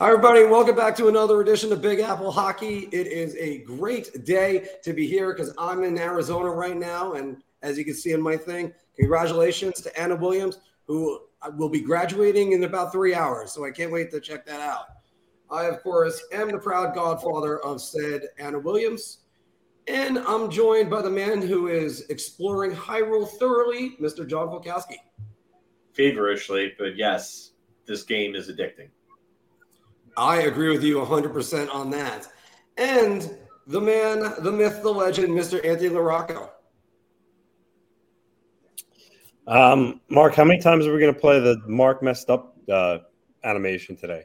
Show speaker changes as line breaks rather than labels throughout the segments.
Hi, everybody. Welcome back to another edition of Big Apple Hockey. It is a great day to be here because I'm in Arizona right now. And as you can see in my thing, congratulations to Anna Williams, who will be graduating in about three hours. So I can't wait to check that out. I, of course, am the proud godfather of said Anna Williams. And I'm joined by the man who is exploring Hyrule thoroughly, Mr. John Volkowski.
Feverishly, but yes, this game is addicting.
I agree with you 100% on that. And the man, the myth, the legend, Mr. Anthony LaRocco.
Um, Marc, how many times are we going to play the Marc messed up uh, animation today?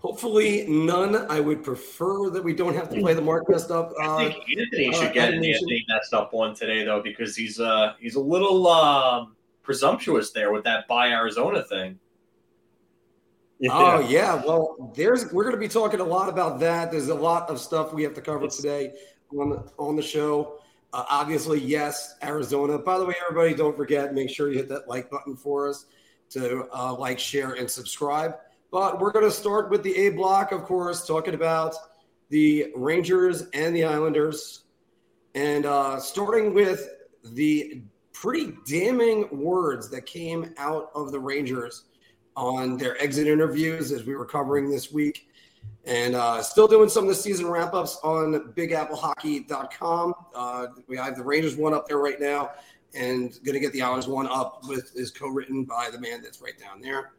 Hopefully, none. I would prefer that we don't have to play the Marc messed up. Uh,
I think Anthony should uh, get an Anthony messed up one today, though, because he's uh he's a little um, presumptuous there with that buy Arizona thing.
Yeah. Oh yeah, well, there's we're going to be talking a lot about that. There's a lot of stuff we have to cover today on the, on the show. Uh, obviously, yes, Arizona. By the way, everybody, don't forget make sure you hit that like button for us to uh, like, share, and subscribe. But we're going to start with the A block, of course, talking about the Rangers and the Islanders, and uh, starting with the pretty damning words that came out of the Rangers on their exit interviews as we were covering this week. And uh, still doing some of the season wrap ups on bigAppleHockey.com. Uh, we have the Rangers one up there right now, and going to get the Islanders one up with is co written by the man that's right down there.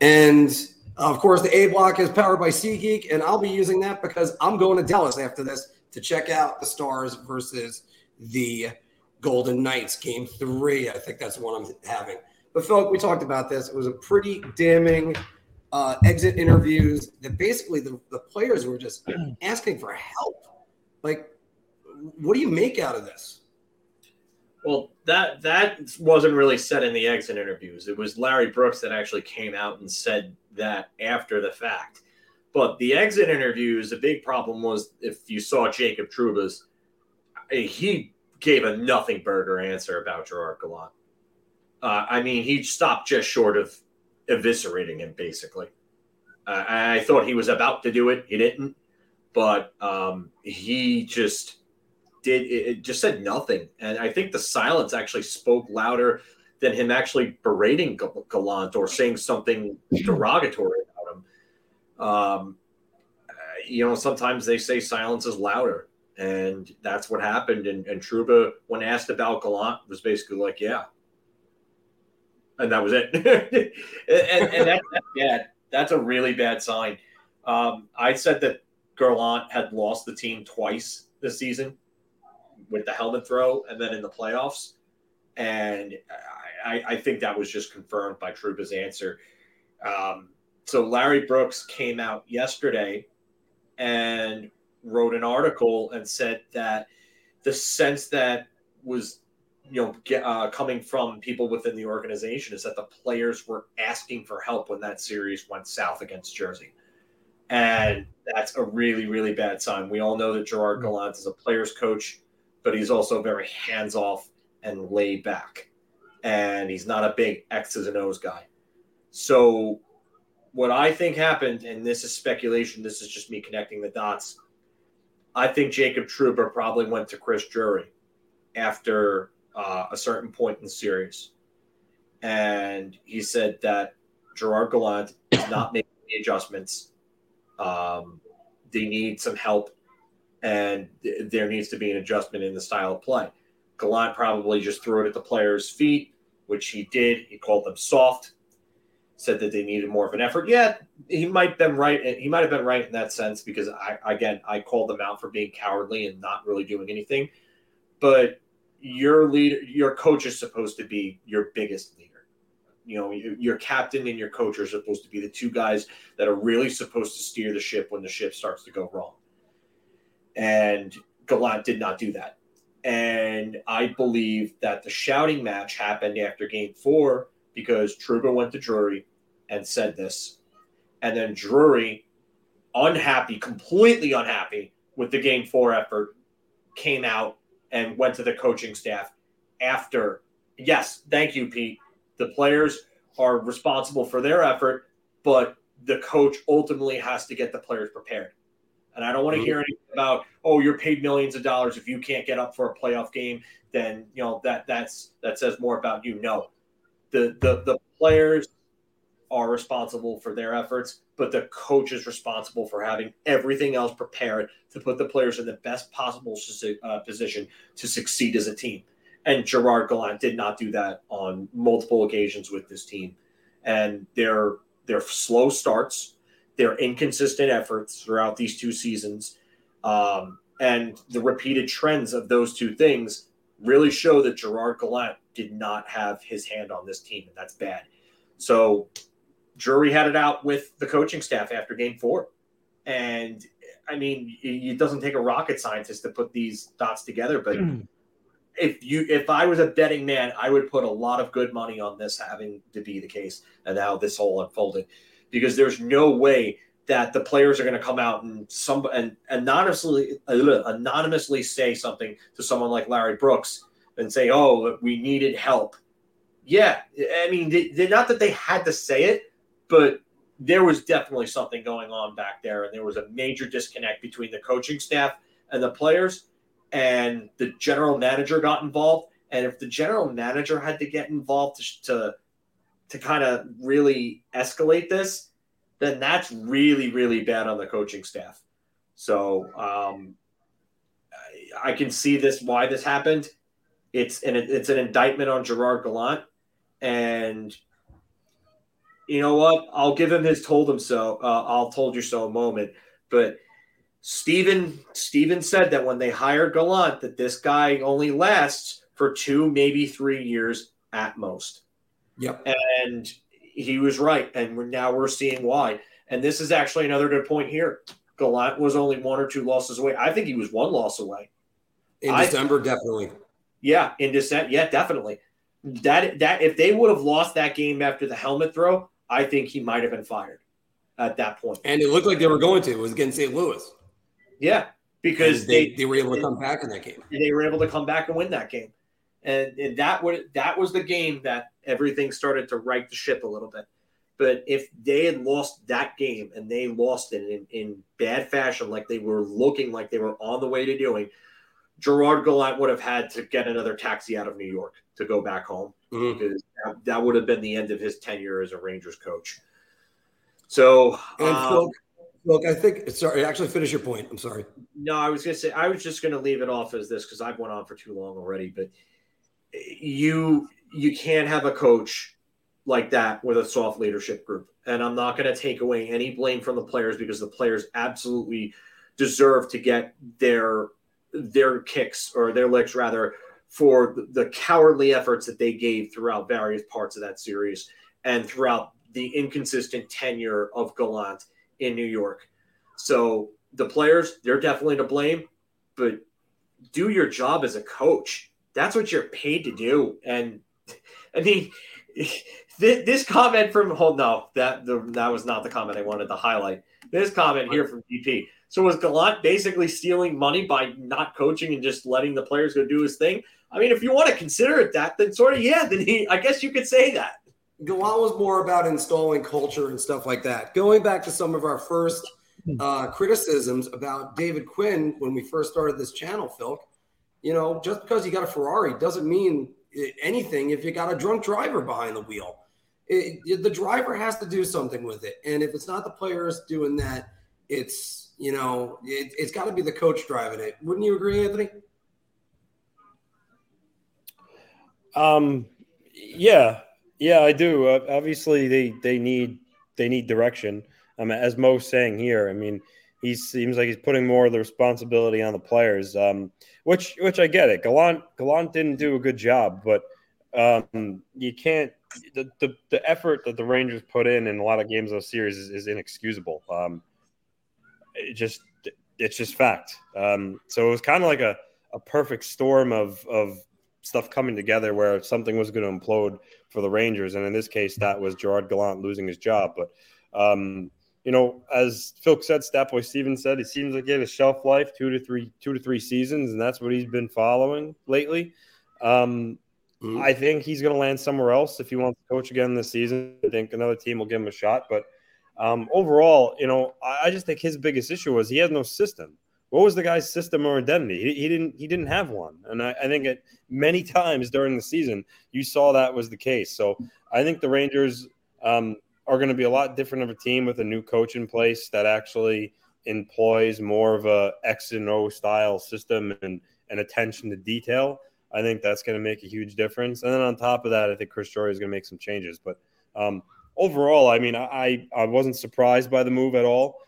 And of course, the A block is powered by SeatGeek, and I'll be using that because I'm going to Dallas after this to check out the Stars versus the Golden Knights game three. I think that's what I'm having. But Phil, we talked about this. It was a pretty damning uh, exit interviews that basically the, the players were just asking for help. Like, what do you make out of this?
Well, that that wasn't really said in the exit interviews. It was Larry Brooks that actually came out and said that after the fact. But the exit interviews, the big problem was if you saw Jacob Trouba's, he gave a nothing burger answer about Gerard Gallant. Uh, I mean, he stopped just short of eviscerating him, basically. Uh, I thought he was about to do it. He didn't, but um, he just did. It just said nothing, and I think the silence actually spoke louder than him actually berating Gallant or saying something derogatory about him. Um, you know, sometimes they say silence is louder, and that's what happened. And, and Trouba, when asked about Gallant, was basically like, "Yeah, and that was it. and, and that, that's bad. That's a really bad sign. Um, I said that Gallant had lost the team twice this season with the helmet throw and then in the playoffs. And I, I think that was just confirmed by Trouba's answer. Um, so Larry Brooks came out yesterday and wrote an article and said that the sense that was you know, get, uh, coming from people within the organization is that the players were asking for help when that series went south against Jersey. And that's a really, really bad sign. We all know that Gerard mm-hmm. Gallant is a player's coach, but he's also very hands off and laid back. And he's not a big X's and O's guy. So, what I think happened, and this is speculation, this is just me connecting the dots. I think Jacob Trouba probably went to Chris Drury after uh, a certain point in the series, and he said that Gerard Gallant is not making the adjustments. Um, they need some help, and th- there needs to be an adjustment in the style of play. Gallant probably just threw it at the players' feet, which he did. He called them soft, said that they needed more of an effort. Yeah, he might have been right. He might have been right in that sense because I, again, I called them out for being cowardly and not really doing anything. But your leader, your coach is supposed to be your biggest leader. You know, your captain and your coach are supposed to be the two guys that are really supposed to steer the ship when the ship starts to go wrong. And Gallant did not do that. And I believe that the shouting match happened after game four because Trouba went to Drury and said this. And then Drury, unhappy, completely unhappy with the game four effort, came out and went to the coaching staff after. Yes, thank you, Pete. The players are responsible for their effort, but the coach ultimately has to get the players prepared. And I don't want to hear anything about, oh, you're paid millions of dollars. If you can't get up for a playoff game, then you know that that's that says more about you. No. The the the players are responsible for their efforts, but the coach is responsible for having everything else prepared to put the players in the best possible uh, position to succeed as a team. And Gerard Gallant did not do that on multiple occasions with this team. And their their slow starts, their inconsistent efforts throughout these two seasons, um, and the repeated trends of those two things really show that Gerard Gallant did not have his hand on this team, and that's bad. So Drury had it out with the coaching staff after game four. And I mean, it doesn't take a rocket scientist to put these dots together, but hmm. if you if I was a betting man, I would put a lot of good money on this having to be the case and how this whole unfolded. Because there's no way that the players are going to come out and some and anonymously anonymously say something to someone like Larry Brooks and say, "Oh, we needed help." Yeah, I mean, they, not that they had to say it, but there was definitely something going on back there, and there was a major disconnect between the coaching staff and the players, and the general manager got involved. And if the general manager had to get involved to to, to kind of really escalate this, then that's really really bad on the coaching staff. So um, I, can see this why this happened. It's an it's an indictment on Gerard Gallant, and you know what? I'll give him his told him so. Uh, I'll told you so a moment. But Stephen Stephen said that when they hired Gallant, that this guy only lasts for two, maybe three years at most.
Yep.
And he was right. And we're, now we're seeing why. And this is actually another good point here. Gallant was only one or two losses away. I think he was one loss away.
In December, I, definitely.
Yeah, in December. Yeah, definitely. That that if they would have lost that game after the helmet throw, I think he might have been fired at that point.
And it looked like they were going to. It was against St. Louis.
Yeah, because they,
they, they were able to come back in that game.
They were able to come back and win that game, and, and that would that was the game that everything started to right the ship a little bit. But if they had lost that game and they lost it in, in bad fashion, like they were looking like they were on the way to doing, Gerard Gallant would have had to get another taxi out of New York to go back home mm-hmm. because that, that, would have been the end of his tenure as a Rangers coach. So,
and um, look, I think sorry, actually finish your point. I'm sorry.
No, I was gonna say I was just gonna leave it off as this because I've went on for too long already. But you you can't have a coach like that with a soft leadership group, and I'm not gonna take away any blame from the players because the players absolutely deserve to get their their kicks or their licks rather for the cowardly efforts that they gave throughout various parts of that series and throughout the inconsistent tenure of Gallant in New York. So the players, they're definitely to blame, but do your job as a coach. That's what you're paid to do. And I mean, this comment from oh no, that the, that was not the comment I wanted to highlight. This comment here from DP. So was Gallant basically stealing money by not coaching and just letting the players go do his thing? I mean, if you want to consider it that, then sort of yeah, then he I guess you could say that.
Gallant was more about installing culture and stuff like that. Going back to some of our first uh, criticisms about David Quinn when we first started this channel, Phil, you know, just because you got a Ferrari doesn't mean anything if you got a drunk driver behind the wheel. It, it, the driver has to do something with it. And if it's not the players doing that, it's, you know, it, it's got to be the coach driving it. Wouldn't you agree, Anthony?
Um, yeah, yeah, I do. Uh, obviously, they they need they need direction. Um, as Mo's saying here, I mean, he seems like he's putting more of the responsibility on the players. Um, which which I get it. Gallant Gallant didn't do a good job, but um, you can't. The, the the effort that the Rangers put in in a lot of games of the series is, is inexcusable. Um, it just it's just fact. Um, so it was kind of like a, a perfect storm of of stuff coming together where something was going to implode for the Rangers, and in this case, that was Gerard Gallant losing his job. But um, you know, as Phil said, Statboy Stevens said, it seems like he had a shelf life two to three, two to three seasons, and that's what he's been following lately. Um, mm-hmm. I think he's going to land somewhere else if he wants to coach again this season. I think another team will give him a shot, but um, overall, you know, I, I just think his biggest issue was he has no system. What was the guy's system or identity? He, he didn't. He didn't have one, and I, I think it many times during the season you saw that was the case. So I think the Rangers um, are going to be a lot different of a team with a new coach in place that actually employs more of a X and O style system and, and attention to detail. I think that's going to make a huge difference. And then on top of that, I think Chris Drury is going to make some changes. But um, overall, I mean, I, I wasn't surprised by the move at all.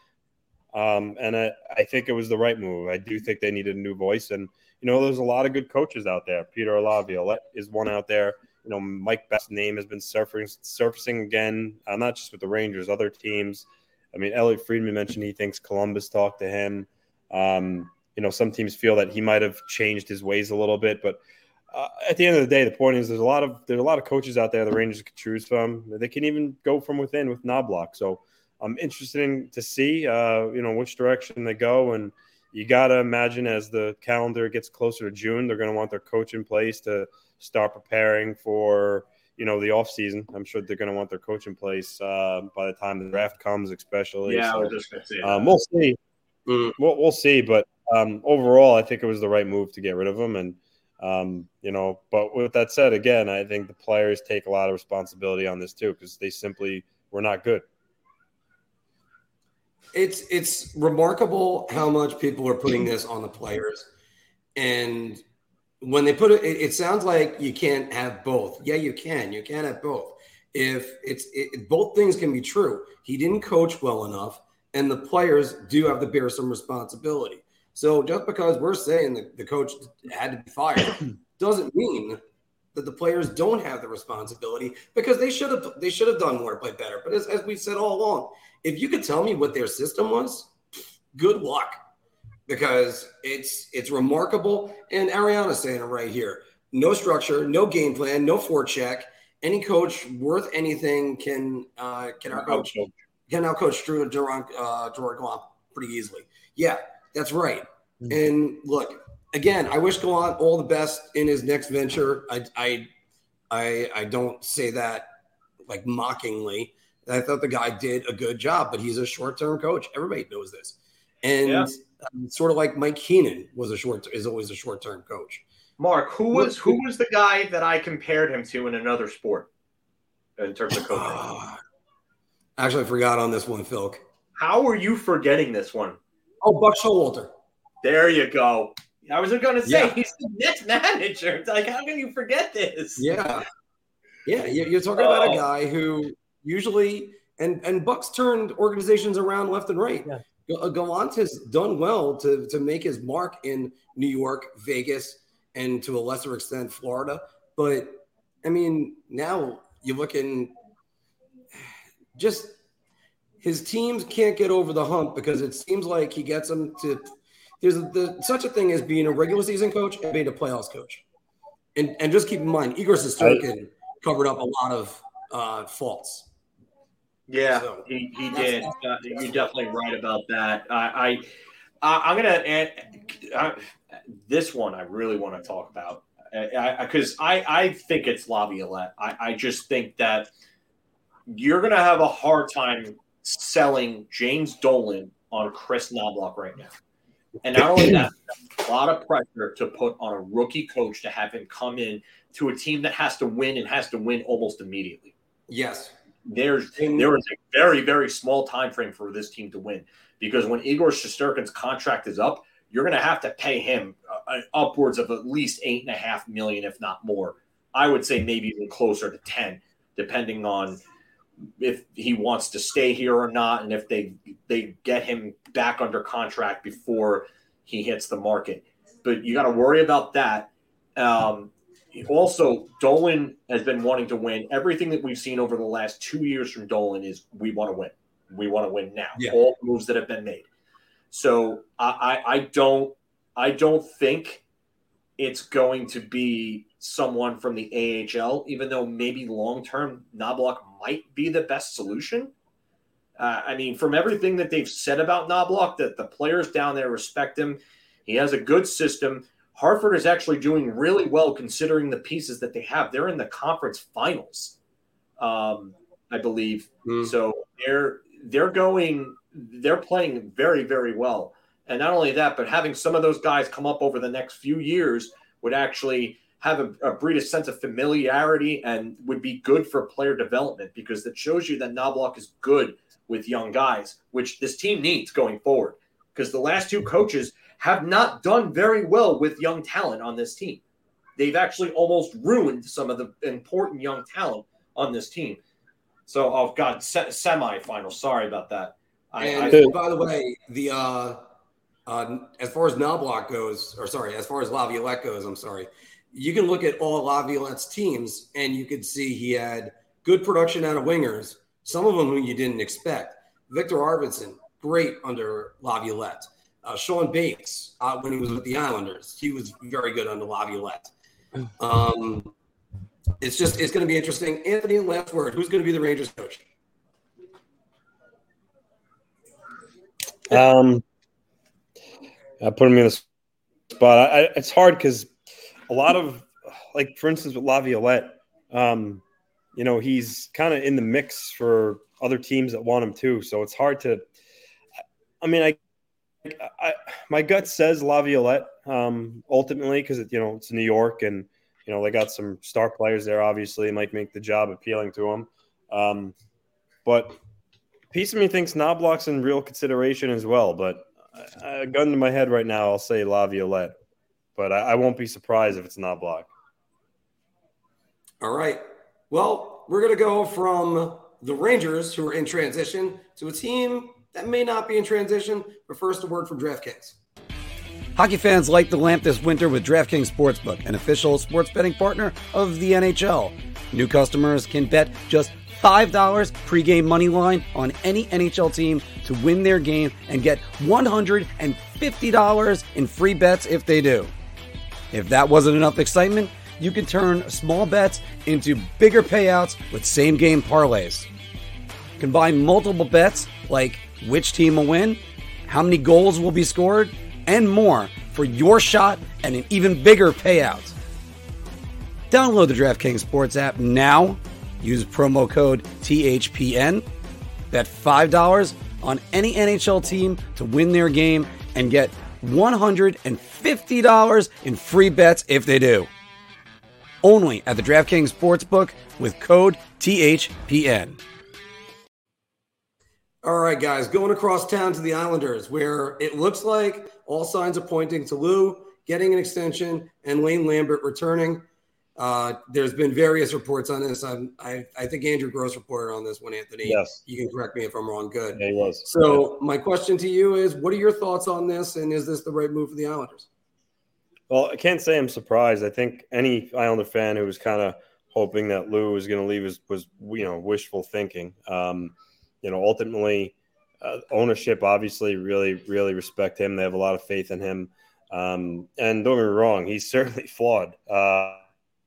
Um, and I, I think it was the right move. I do think they needed a new voice. And, you know, there's a lot of good coaches out there. Peter Laviolette is one out there. You know, Mike Best's name has been surfacing, surfacing again, uh, not just with the Rangers, other teams. I mean, Elliotte Friedman mentioned he thinks Columbus talked to him. Um, you know, some teams feel that he might have changed his ways a little bit, but uh, at the end of the day, the point is there's a lot of there's a lot of coaches out there the Rangers could choose from. They can even go from within with Knoblauch. So I'm interested in to see uh, you know which direction they go, and you got to imagine as the calendar gets closer to June, they're going to want their coach in place to start preparing for you know the off season. I'm sure they're going to want their coach in place uh, by the time the draft comes, especially.
Yeah, so, I was just going to say.
Um, we'll see. Mm. We'll, we'll see, but um, overall, I think it was the right move to get rid of him, and um, you know. But with that said, again, I think the players take a lot of responsibility on this too because they simply were not good.
It's it's remarkable how much people are putting this on the players, and when they put it, it, it, sounds like you can't have both. Yeah, you can. You can have both. If it's it, both things can be true. He didn't coach well enough, and the players do have to bear some responsibility. So just because we're saying that the coach had to be fired doesn't mean that the players don't have the responsibility because they should have they should have done more, play better. But as, as we said all along, if you could tell me what their system was, good luck because it's it's remarkable. And Ariana's saying it right here: no structure, no game plan, no forecheck. Any coach worth anything can uh, can our coach can our coach Drew Durant uh, Gallant pretty easily. Yeah, that's right. Mm-hmm. And look, again, I wish Gallant all the best in his next venture. I I I, I don't say that like mockingly. I thought the guy did a good job, but he's a short term coach. Everybody knows this. And yeah um, sort of like Mike Keenan was a short is always a short term coach.
Marc, who was who was the guy that I compared him to in another sport in terms of coaching?
Actually, I forgot on this one, Phil.
How are you forgetting this one?
Oh, Buck Showalter.
There you go. I was going to say yeah. he's the Mets manager. It's like, how can you forget this?
Yeah, yeah. You're talking oh. about a oh. guy who usually and and Bucks turned organizations around left and right. Yeah. Uh, Gallant has done well to, to make his mark in New York, Vegas, and to a lesser extent, Florida. But I mean, now you're looking just his teams can't get over the hump because it seems like he gets them to. There's the, such a thing as being a regular season coach and being a playoffs coach. And, and just keep in mind, Igor Shesterkin covered up a lot of uh, faults
yeah, so, he, he did. Uh, you're definitely right about that. I, I I'm gonna add uh, this one. I really want to talk about because I, I, I think it's Laviolette. I, I just think that you're gonna have a hard time selling James Dolan on Chris Knoblauch right now. And not only that, a lot of pressure to put on a rookie coach to have him come in to a team that has to win and has to win almost immediately.
Yes
there's there is a very very small time frame for this team to win because when Igor Shesterkin's contract is up, you're going to have to pay him uh, uh, upwards of at least eight and a half million, if not more. I would say maybe even closer to ten, depending on if he wants to stay here or not, and if they they get him back under contract before he hits the market. But you got to worry about that. Um, also, Dolan has been wanting to win. Everything that we've seen over the last two years from Dolan is we want to win. We want to win now. Yeah. All moves that have been made. So I, I, I don't I don't think it's going to be someone from the AHL, even though maybe long term Knoblauch might be the best solution. Uh, I mean, from everything that they've said about Knoblauch, that the players down there respect him. He has a good system. Hartford is actually doing really well considering the pieces that they have. They're in the conference finals, um, I believe. Mm. So they're they're going, they're playing very, very well. And not only that, but having some of those guys come up over the next few years would actually have a, a breed a sense of familiarity and would be good for player development because it shows you that Knoblauch is good with young guys, which this team needs going forward. Because the last two coaches have not done very well with young talent on this team. They've actually almost ruined some of the important young talent on this team. So, oh God, se- semifinal. Sorry about that.
I, and I, by the way, the uh, uh, as far as Knoblauch goes, or sorry, as far as Laviolette goes, I'm sorry. You can look at all Laviolette's teams, and you could see he had good production out of wingers. Some of them who you didn't expect. Victor Arvidsson, great under Laviolette. Uh, Shawn Bates, uh, when he was with the Islanders, he was very good under Laviolette. Um, it's just it's going to be interesting. Anthony, last word. Who's going to be the Rangers coach?
Um, uh, putting me in the spot. I, it's hard because a lot of, like, for instance, with Laviolette, um, you know, he's kind of in the mix for other teams that want him too. So it's hard to. I mean, I, I my gut says Laviolette um, ultimately because you know it's New York and you know they got some star players there. Obviously, it might make the job appealing to them. Um, but piece of me thinks Knoblauch's in real consideration as well. But a gun to my head right now, I'll say Laviolette, but I, I won't be surprised if it's Knoblauch.
All right. Well, we're to go from the Rangers, who are in transition, to a team that may not be in transition. But first, a word from DraftKings.
Hockey fans light the lamp this winter with DraftKings Sportsbook, an official sports betting partner of the NHL. New customers can bet just $5 pregame money line on any NHL team to win their game and get $150 in free bets if they do. If that wasn't enough excitement, you can turn small bets into bigger payouts with same game parlays. Combine multiple bets like which team will win, how many goals will be scored, and more for your shot and an even bigger payout. Download the DraftKings Sports app now Use promo code THPN. Bet $5 on any NHL team to win their game and get $150 in free bets if they do. Only at the DraftKings Sportsbook with code THPN.
All right, guys, going across town to the Islanders, where it looks like all signs are pointing to Lou getting an extension and Lane Lambert returning. Uh, there's been various reports on this. I'm, I, I think Andrew Gross reported on this one, Anthony.
Yes.
You can correct me if I'm wrong. Good.
Yeah, he was.
So, my question to you is what are your thoughts on this? And is this the right move for the Islanders?
Well, I can't say I'm surprised. I think any Islander fan who was kind of hoping that Lou was going to leave was, was, you know, wishful thinking. Um, you know, ultimately, uh, ownership obviously really, really respect him. They have a lot of faith in him. Um, and don't get me wrong, he's certainly flawed. Uh,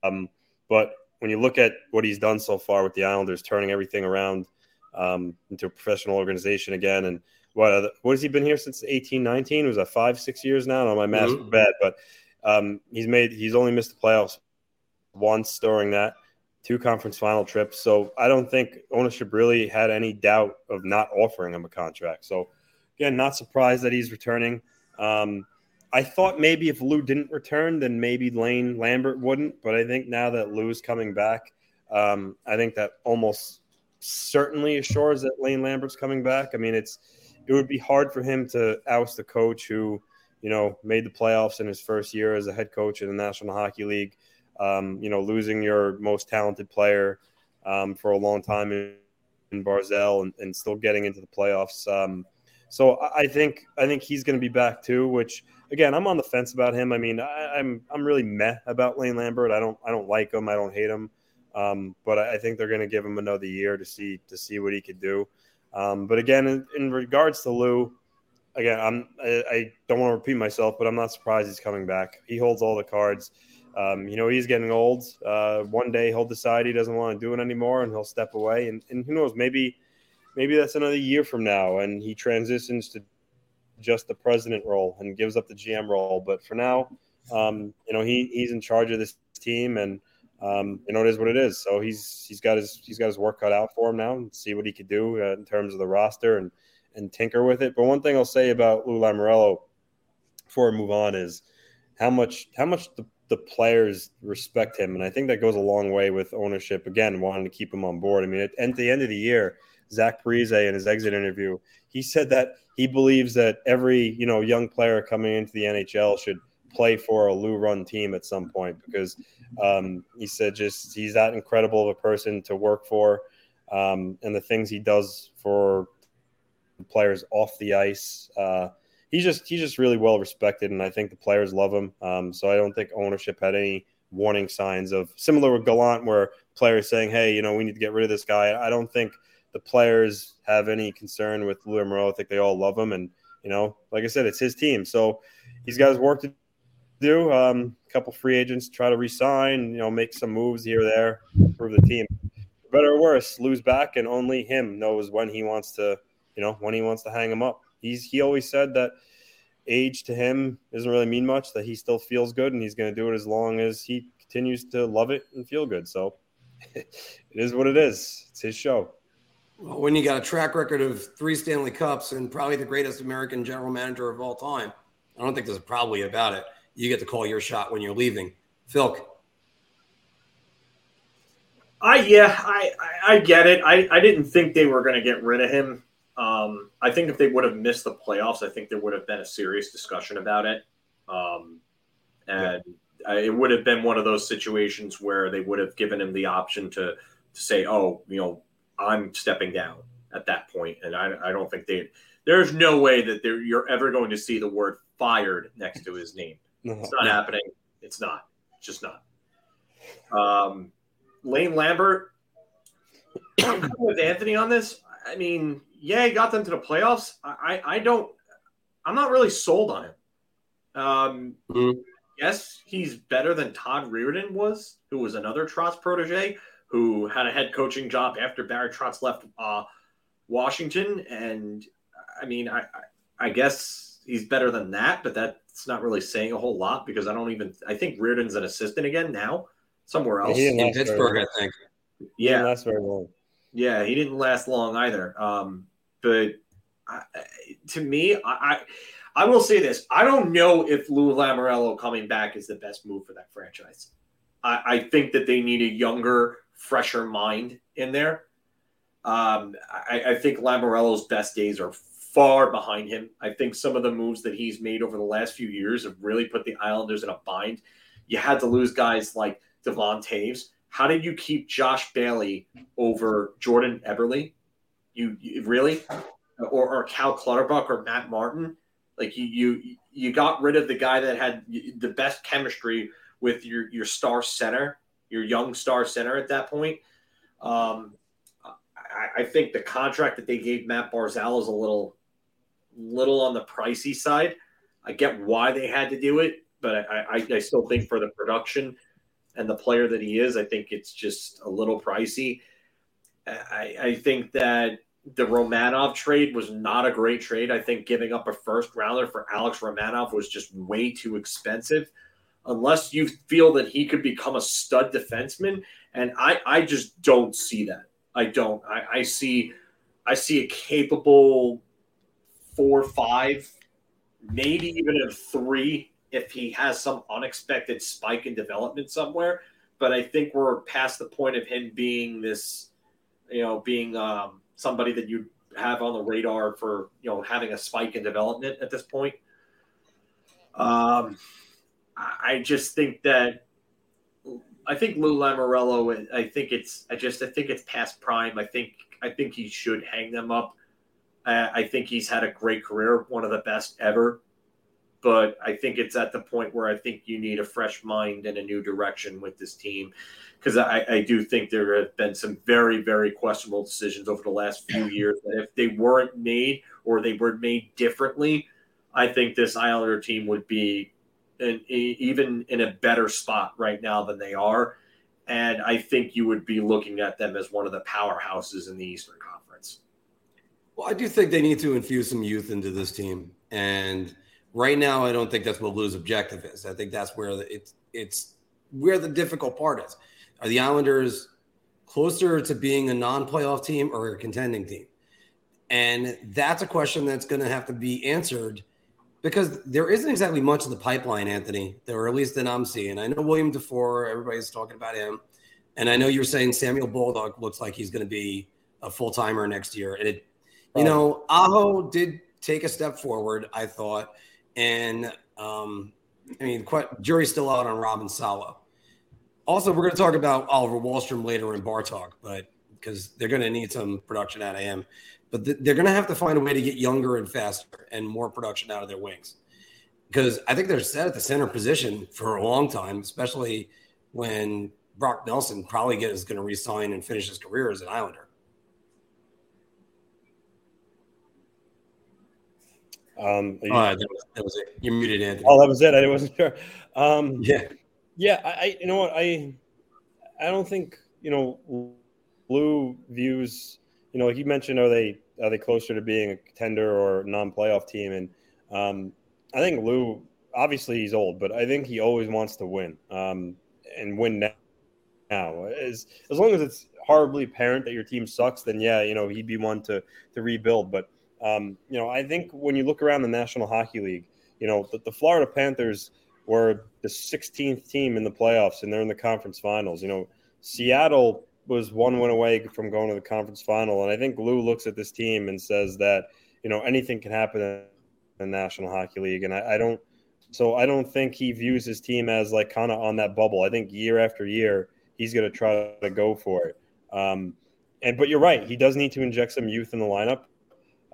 um, but when you look at what he's done so far with the Islanders, turning everything around um, into a professional organization again, and what what has he been here since eighteen nineteen? Was that five six years now? On my math mm-hmm. bad, but um, he's made he's only missed the playoffs once during that two conference final trips. So I don't think ownership really had any doubt of not offering him a contract. So again, not surprised that he's returning. Um, I thought maybe if Lou didn't return, then maybe Lane Lambert wouldn't. But I think now that Lou's coming back, um, I think that almost certainly assures that Lane Lambert's coming back. I mean, it's it would be hard for him to oust the coach who, you know, made the playoffs in his first year as a head coach in the National Hockey League. Um, you know, losing your most talented player um, for a long time in, in Barzal and, and, still getting into the playoffs. Um, so I think I think he's going to be back too, which – again, I'm on the fence about him. I mean, I, am I'm, I'm really meh about Lane Lambert. I don't I don't like him. I don't hate him. Um, but I, I, think they're going to give him another year to see to see what he could do. Um, but again, in, in, regards to Lou, again, I'm I, I, don't want to repeat myself, but I'm not surprised he's coming back. He holds all the cards. Um, you know, he's getting old. Uh, one day he'll decide he doesn't want to do it anymore, and he'll step away. And, and who knows? Maybe maybe that's another year from now, and he transitions to just the president role and gives up the GM role. But for now, um, you know, he he's in charge of this team, and um, you know, it is what it is. So he's he's got his he's got his work cut out for him now, and see what he could do uh, in terms of the roster and and tinker with it. But one thing I'll say about Lou Lamoriello before we move on is how much how much the, the players respect him, and I think that goes a long way with ownership. Again, wanting to keep him on board. I mean, at, at the end of the year, Zach Parise in his exit interview, he said that he believes that every you know young player coming into the NHL should play for a Lou run team at some point because um, he said just he's that incredible of a person to work for, um, and the things he does for players off the ice. Uh, he's just he's just really well respected, and I think the players love him. Um, so I don't think ownership had any warning signs of similar with Gallant, where players saying, "Hey, you know, we need to get rid of this guy." I don't think the players have any concern with Lou Moreau. I think they all love him, and you know, like I said, it's his team, so he's got his work to do. Um, a couple free agents try to resign, you know, make some moves here there, improve the team. better or worse, lose back, and only him knows when he wants to, you know, when he wants to hang him up. He's he always said that age to him doesn't really mean much. That he still feels good, and he's going to do it as long as he continues to love it and feel good. So it is what it is. It's his show.
Well, when you got a track record of three Stanley Cups and probably the greatest American general manager of all time, I don't think there's probably about it you get to call your shot when you're leaving. Phil.
I yeah, I, I, I get it. I, I didn't think they were going to get rid of him. Um, I think if they would have missed the playoffs, I think there would have been a serious discussion about it. Um, and yeah. it would have been one of those situations where they would have given him the option to to say, "Oh, you know, I'm stepping down." At that point. and I, I don't think they. There's no way that you're ever going to see the word "fired" next to his name. No, it's not happening. It's not. It's just not. Um, Lane Lambert with Anthony on this. I mean, yeah, he got them to the playoffs. I, I, I don't. I'm not really sold on him. Um, mm-hmm. Yes, he's better than Todd Reirden was, who was another Trotz protege who had a head coaching job after Barry Trotz left uh, Washington. And I mean, I, I, I guess he's better than that, but that's not really saying a whole lot because I don't even. I think Reirden's an assistant again now, somewhere else
in Pittsburgh, I think.
Yeah,
last very long.
Yeah, he didn't last long either. Um, but I, to me, I, I, I will say this: I don't know if Lou Lamoriello coming back is the best move for that franchise. I, I think that they need a younger, fresher mind in there. Um, I, I think Lamoriello's best days are far behind him. I think some of the moves that he's made over the last few years have really put the Islanders in a bind. You had to lose guys like Devon Toews. How did you keep Josh Bailey over Jordan Eberle? You, you really, or, or Cal Clutterbuck or Matt Martin? Like you, you, you got rid of the guy that had the best chemistry with your your star center, your young star center at that point. Um, I, I, think the contract that they gave Mat Barzal is a little little on the pricey side. I get why they had to do it, but I, I, I still think for the production and the player that he is, I think it's just a little pricey. I, I think that the Romanov trade was not a great trade. I think giving up a first rounder for Alex Romanov was just way too expensive. Unless you feel that he could become a stud defenseman, and I, I just don't see that. I don't. I, I see, I see a capable four, five, maybe even a three if he has some unexpected spike in development somewhere. But I think we're past the point of him being this, you know, being um, somebody that you have on the radar for, you know, having a spike in development at this point. Um, I just think that I think Lou Lamoriello. I think it's. I just. I think it's past prime. I think. I think he should hang them up. I think he's had a great career, one of the best ever. But I think it's at the point where I think you need a fresh mind and a new direction with this team. Because I, I, do think there have been some very, very questionable decisions over the last few years that if they weren't made or they were made differently, I think this Islander team would be in, even in a better spot right now than they are. And I think you would be looking at them as one of the powerhouses in the Eastern Conference.
well, I do think they need to infuse some youth into this team, and right now, I don't think that's what Lou's objective is. I think that's where the, it's it's where the difficult part is. Are the Islanders closer to being a non-playoff team or a contending team? And that's a question that's going to have to be answered because there isn't exactly much of the pipeline, Anthony, There or at least that I'm seeing. I know William Dufour, everybody's talking about him. And I know you're saying Samuel Bolduc looks like he's going to be a full timer next year. And it, you know, Aho did take a step forward, I thought. And um, I mean, quite, jury's still out on Robin Salo. Also, we're going to talk about Oliver Wahlstrom later in Bar Talk, but because they're going to need some production out of him but th- they're going to have to find a way to get younger and faster and more production out of their wings because I think they're set at the center position for a long time, especially when Brock Nelson probably is going to resign and finish his career as an Islander.
Um,
you, uh, that, was, that, was, it. You muted Anthony.
Oh, that was it. I wasn't sure. Um,
yeah,
yeah. I, you know what, I, I don't think you know, Lou views you know, like you mentioned, are they are they closer to being a contender or non-playoff team? And um, I think Lou, obviously, he's old, but I think he always wants to win um, and win now. Now, as as long as it's horribly apparent that your team sucks, then yeah, you know, he'd be one to to rebuild. But um, you know, I think when you look around the National Hockey League, you know, the, the Florida Panthers were the 16th team in the playoffs, and they're in the conference finals. You know, Seattle was one win away from going to the conference final. And I think Lou looks at this team and says that, you know, anything can happen in the National Hockey League. And I, I don't, so I don't think he views his team as like kind of on that bubble. I think year after year, he's going to try to go for it. Um, and, but you're right. He does need to inject some youth in the lineup.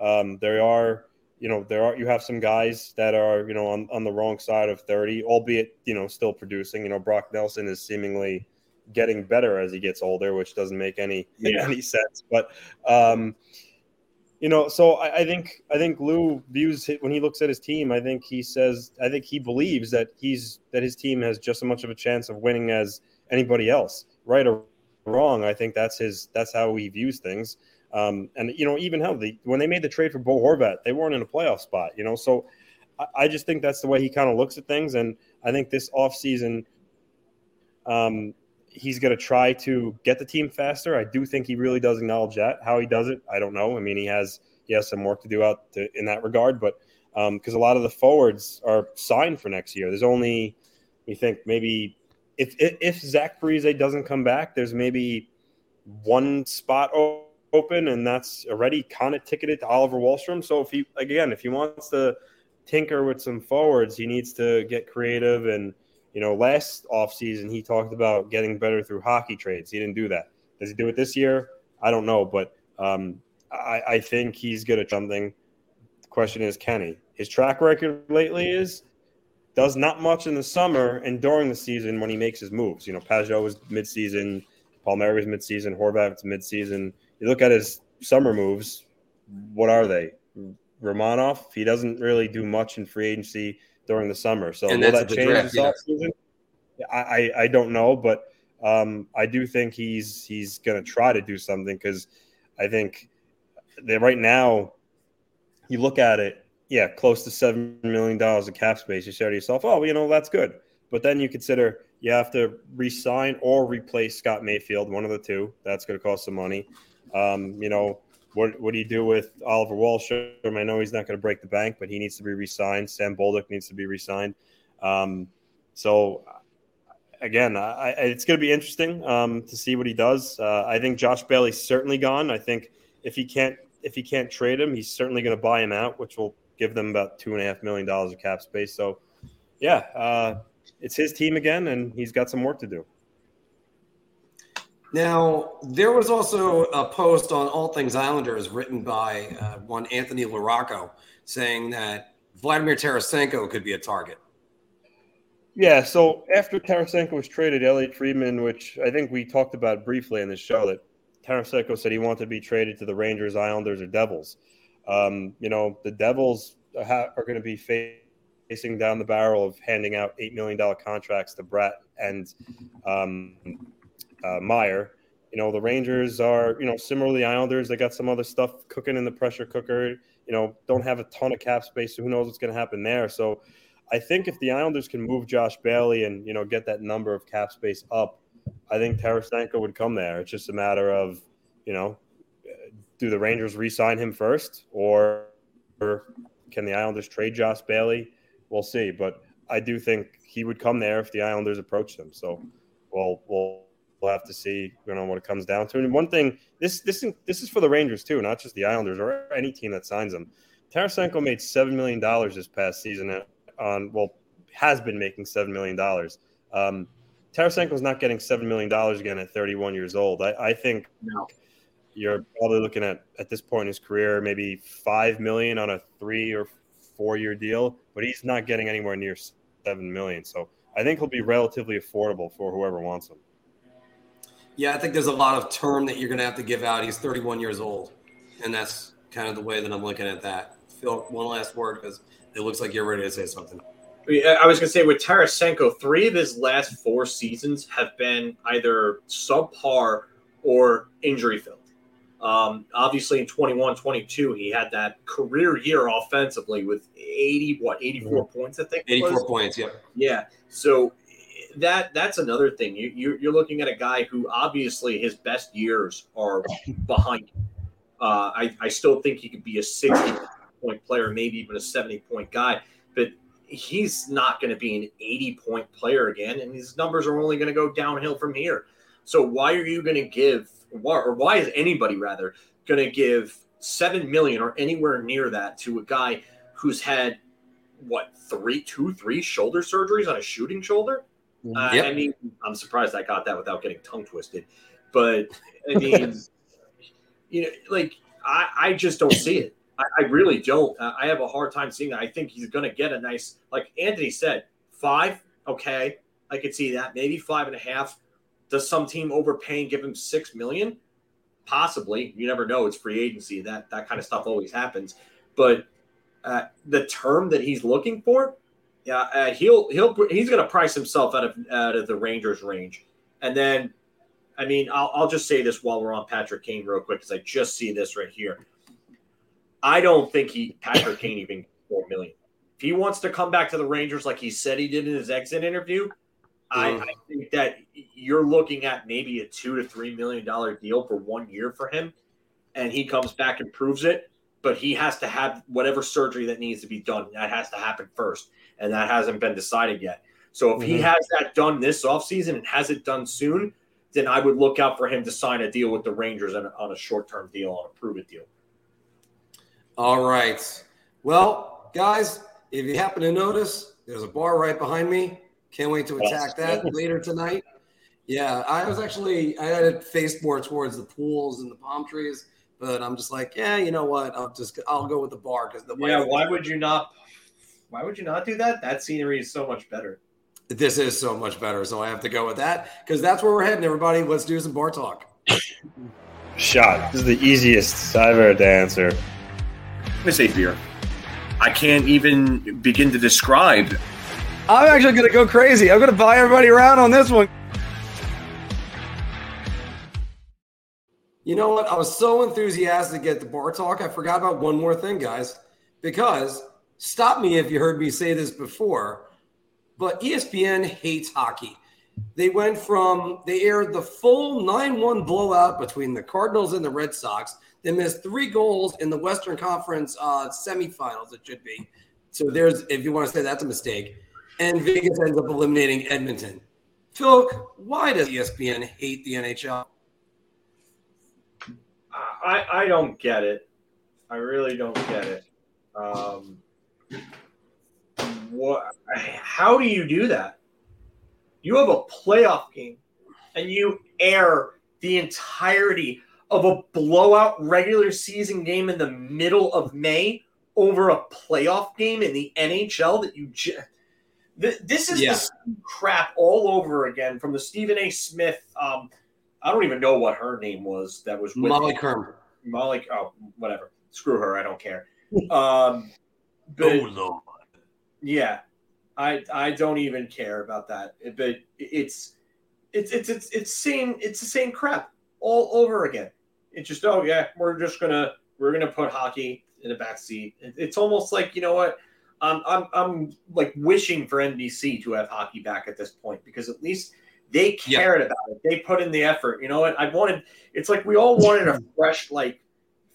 Um, there are, you know, there are, you have some guys that are, you know, on, on the wrong side of 30, albeit, you know, still producing. You know, Brock Nelson is seemingly, getting better as he gets older, which doesn't make any yeah. any sense. But um, you know, so I, I, think I think Lou views it when he looks at his team. I think he says I think he believes that he's that his team has just as much of a chance of winning as anybody else, right or wrong. I think that's his that's how he views things. Um, and you know, even how the when they made the trade for Bo Horvat, they weren't in a playoff spot. You know, so I, I just think that's the way he kind of looks at things. And I think this offseason, um, he's going to try to get the team faster. I do think he really does acknowledge that. How he does it, I don't know. I mean, he has he has some work to do out to, in that regard, but because um, a lot of the forwards are signed for next year. There's only we think maybe if if, if Zach Parise doesn't come back, there's maybe one spot open, and that's already kind of ticketed to Oliver Wahlstrom. So if he again, if he wants to tinker with some forwards, he needs to get creative and you know, last offseason, he talked about getting better through hockey trades. He didn't do that. Does he do it this year? I don't know, but um, I, I, think he's good at something. The question is, can he? His track record lately is does not much in the summer and during the season when he makes his moves. You know, Pageau was midseason, Palmieri was midseason, Horvat's midseason. You look at his summer moves, what are they? Romanov, he doesn't really do much in free agency during the summer. So and will that change draft, this offseason? I, I, I don't know, but um, I do think he's he's going to try to do something because I think that right now you look at it, yeah, close to seven million dollars of cap space. You say to yourself, oh, well, you know that's good, but then you consider you have to re-sign or replace Scott Mayfield, one of the two. That's going to cost some money. Um, you know, what what do you do with Oliver Wahlstrom? I know he's not going to break the bank, but he needs to be re-signed. Sam Bolduc needs to be re-signed. Um, so again, I, it's going to be interesting um, to see what he does. Uh, I think Josh Bailey's certainly gone. I think if he can't if he can't trade him, he's certainly going to buy him out, which will give them about two and a half million dollars of cap space. So, yeah, uh, it's his team again, and he's got some work to do.
Now, there was also a post on All Things Islanders written by uh, one Anthony Larocco saying that Vladimir Tarasenko could be a target.
Yeah, so after Tarasenko was traded, Elliotte Friedman, which I think we talked about briefly in this show, that Tarasenko said he wanted to be traded to the Rangers, Islanders, or Devils. Um, you know, the Devils are going to be facing down the barrel of handing out $8 million contracts to Bratt and um, uh, Meier. You know, the Rangers are, you know, similarly the Islanders. They got some other stuff cooking in the pressure cooker. You know, don't have a ton of cap space, so who knows what's going to happen there. So, I think if the Islanders can move Josh Bailey and you know get that number of cap space up, I think Tarasenko would come there. It's just a matter of, you know, do the Rangers re-sign him first, or, or can the Islanders trade Josh Bailey? We'll see. But I do think he would come there if the Islanders approach him. So we'll we'll we'll have to see you know what it comes down to. And one thing, this this this is for the Rangers too, not just the Islanders or any team that signs him. Tarasenko made seven million dollars this past season on well has been making seven million dollars. Um, Tarasenko's not getting seven million dollars again at 31 years old. I, I think no. you're probably looking at at this point in his career maybe five million on a three or four year deal, but he's not getting anywhere near seven million. So I think he'll be relatively affordable for whoever wants him.
Yeah, I think there's a lot of term that you're going to have to give out. He's 31 years old, and that's kind of the way that I'm looking at that. Phil, one last word because it looks like you're ready to say something.
I was going to say with Tarasenko, three of his last four seasons have been either subpar or injury filled. Um, obviously, in 21 22, he had that career year offensively with 80, what, 84 mm-hmm. points, I think?
84 points, yeah.
Yeah. So that that's another thing. You, you, you're looking at a guy who obviously his best years are behind him. Uh, I, I still think he could be a 60 point player, maybe even a 70 point guy, but he's not going to be an 80 point player again, and his numbers are only going to go downhill from here. So why are you going to give, or why is anybody rather going to give seven million or anywhere near that to a guy who's had what three, two, three shoulder surgeries on a shooting shoulder? Uh, yep. I mean, I'm surprised I got that without getting tongue twisted, but I mean, you know, like I, I just don't see it. I, I really don't. I have a hard time seeing that. I think he's going to get a nice, like Anthony said, five. Okay, I could see that. Maybe five and a half. Does some team overpay and give him six million? Possibly. You never know. It's free agency. That that kind of stuff always happens. But uh, the term that he's looking for, yeah, uh, he'll he'll he's going to price himself out of out of the Rangers range, and then. I mean, I'll, I'll just say this while we're on Patrick Kane real quick because I just see this right here. I don't think he Patrick Kane even four million. If he wants to come back to the Rangers like he said he did in his exit interview, I, I, think that you're looking at maybe a two to three million dollar deal for one year for him, and he comes back and proves it. But he has to have whatever surgery that needs to be done. That has to happen first, and that hasn't been decided yet. So if mm-hmm. he has that done this offseason and has it done soon, then I would look out for him to sign a deal with the Rangers on a, on a short term deal, on a prove it deal.
All right. Well, guys, if you happen to notice, there's a bar right behind me. Can't wait to attack that later tonight. Yeah, I was actually I had it face more towards the pools and the palm trees, but I'm just like, yeah, you know what? I'll just I'll go with the bar because the
yeah. Why would you not? Why would you not do that? That scenery is so much better.
This is so much better, so I have to go with that because that's where we're heading. Everybody, let's do some bar talk.
Shot. This is the easiest I've ever to answer.
I say beer. I can't even begin to describe.
I'm actually going to go crazy. I'm going to buy everybody around on this one. You know what? I was so enthusiastic to get the bar talk. I forgot about one more thing, guys. Because stop me if you heard me say this before, but ESPN hates hockey. They went from they aired the full 9-1 blowout between the Cardinals and the Red Sox they missed three goals in the Western Conference uh, semifinals. It should be. So there's, if you want to say that's a mistake, and Vegas ends up eliminating Edmonton. Phil, why does ESPN hate the NHL?
I I don't get it. I really don't get it. Um, what? How do you do that? You have a playoff game, and you air the entirety of a blowout regular season game in the middle of May over a playoff game in the NHL that you just. This is yeah. the crap all over again from the Stephen A. Smith. Um, I don't even know what her name was. That was
Molly Qerim.
Molly. Oh, whatever. Screw her. I don't care. Um, but, oh Lord. Yeah, I I don't even care about that. But it's it's it's it's it's same. It's the same crap all over again. It's just oh yeah, we're just gonna we're gonna put hockey in the back seat. It's almost like you know what. I'm, I'm, I'm like wishing for NBC to have hockey back at this point because at least They cared yeah. about it. They put in the effort. You know what? I wanted. It's like we all wanted a fresh, like,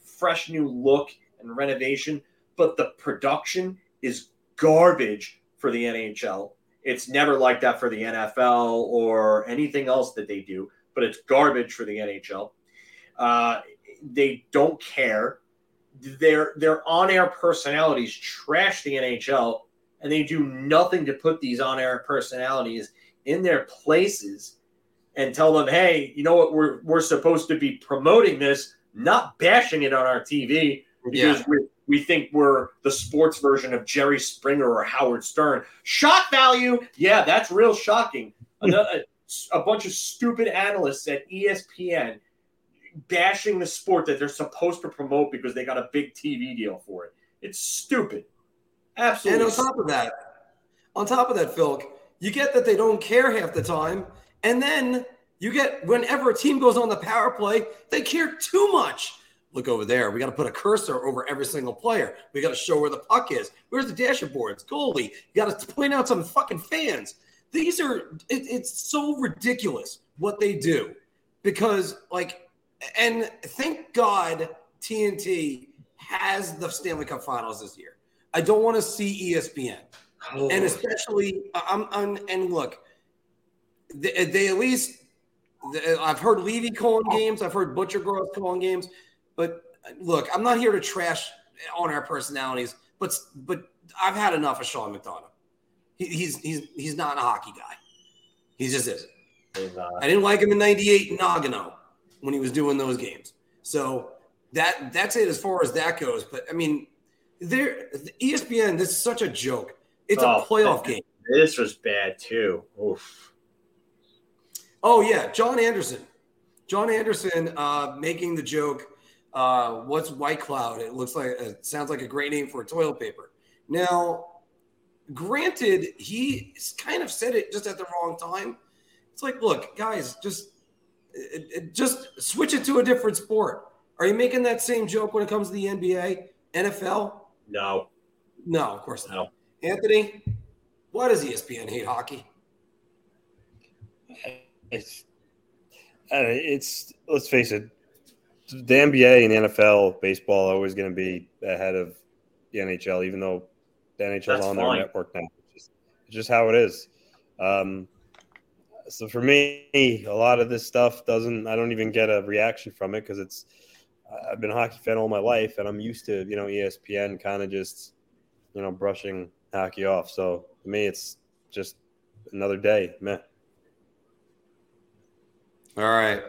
fresh new look and renovation, but the production is garbage for the NHL. It's never like that for the NFL or anything else that they do, but it's garbage for the NHL. Uh, they don't care. Their their on air personalities trash the NHL, and they do nothing to put these on air personalities in their places and tell them, hey, you know what, we're we're supposed to be promoting this, not bashing it on our TV because yeah. we we think we're the sports version of Jerry Springer or Howard Stern. Shock value, yeah, that's real shocking. Hmm. Another, uh, a bunch of stupid analysts at ESPN bashing the sport that they're supposed to promote because they got a big TV deal for it. It's stupid. Absolutely.
And on top of that, on top of that, Phil, you get that they don't care half the time, and then you get whenever a team goes on the power play, they care too much. Look over there. We got to put a cursor over every single player. We got to show where the puck is. Where's the dashboards? Goalie. You got to point out some fucking fans. These are. It, it's so ridiculous what they do because like and thank God TNT has the Stanley Cup Finals this year. I don't want to see ESPN, oh. and especially I'm, I'm, and look, they, they at least I've heard Levy calling games, I've heard Buccigross calling games, but look, I'm not here to trash on our personalities, but but I've had enough of Sean McDonough. He, he's he's he's not a hockey guy. He just isn't. I didn't like him in '98 in Nagano when he was doing those games. So that that's it as far as that goes. But I mean, there the ESPN. This is such a joke. It's oh, a playoff game.
This was bad too. Oof.
Oh yeah, John Anderson. John Anderson uh, making the joke. Uh, what's White Cloud? It looks like it sounds like a great name for a toilet paper. Now, granted, he kind of said it just at the wrong time. It's like, look, guys, just it, it, just switch it to a different sport. Are you making that same joke when it comes to the NBA, NFL?
No.
No, of course not. No. Anthony, why does ESPN hate hockey?
It's, it's let's face it, the NBA and NFL, baseball are always going to be ahead of the NHL, even though the NHL's That's on fine. their network now. It's just, it's just how it is. Um, so for me, a lot of this stuff doesn't. I don't even get a reaction from it because it's. I've been a hockey fan all my life, and I'm used to you know ESPN kind of just, you know, brushing hockey off. So to me, it's just another day, man.
All right.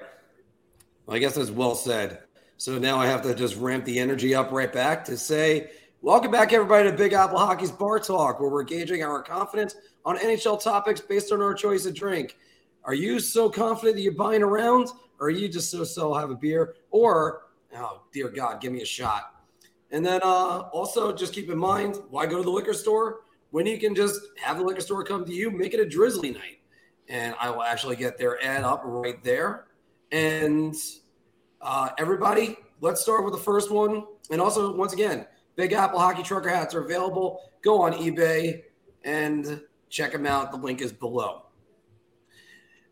I guess that's well said. So now I have to just ramp the energy up right back to say, welcome back, everybody, to Big Apple Hockey's Bar Talk, where we're gauging our confidence on NHL topics based on our choice of drink. Are you so confident that you're buying around, or are you just so so have a beer, or oh dear God, give me a shot? And then uh, also just keep in mind, why go to the liquor store when you can just have the liquor store come to you, make it a Drizly night, and I will actually get their ad up right there. And uh, everybody, let's start with the first one. And also, once again, Big Apple hockey trucker hats are available. Go on eBay and check them out. The link is below.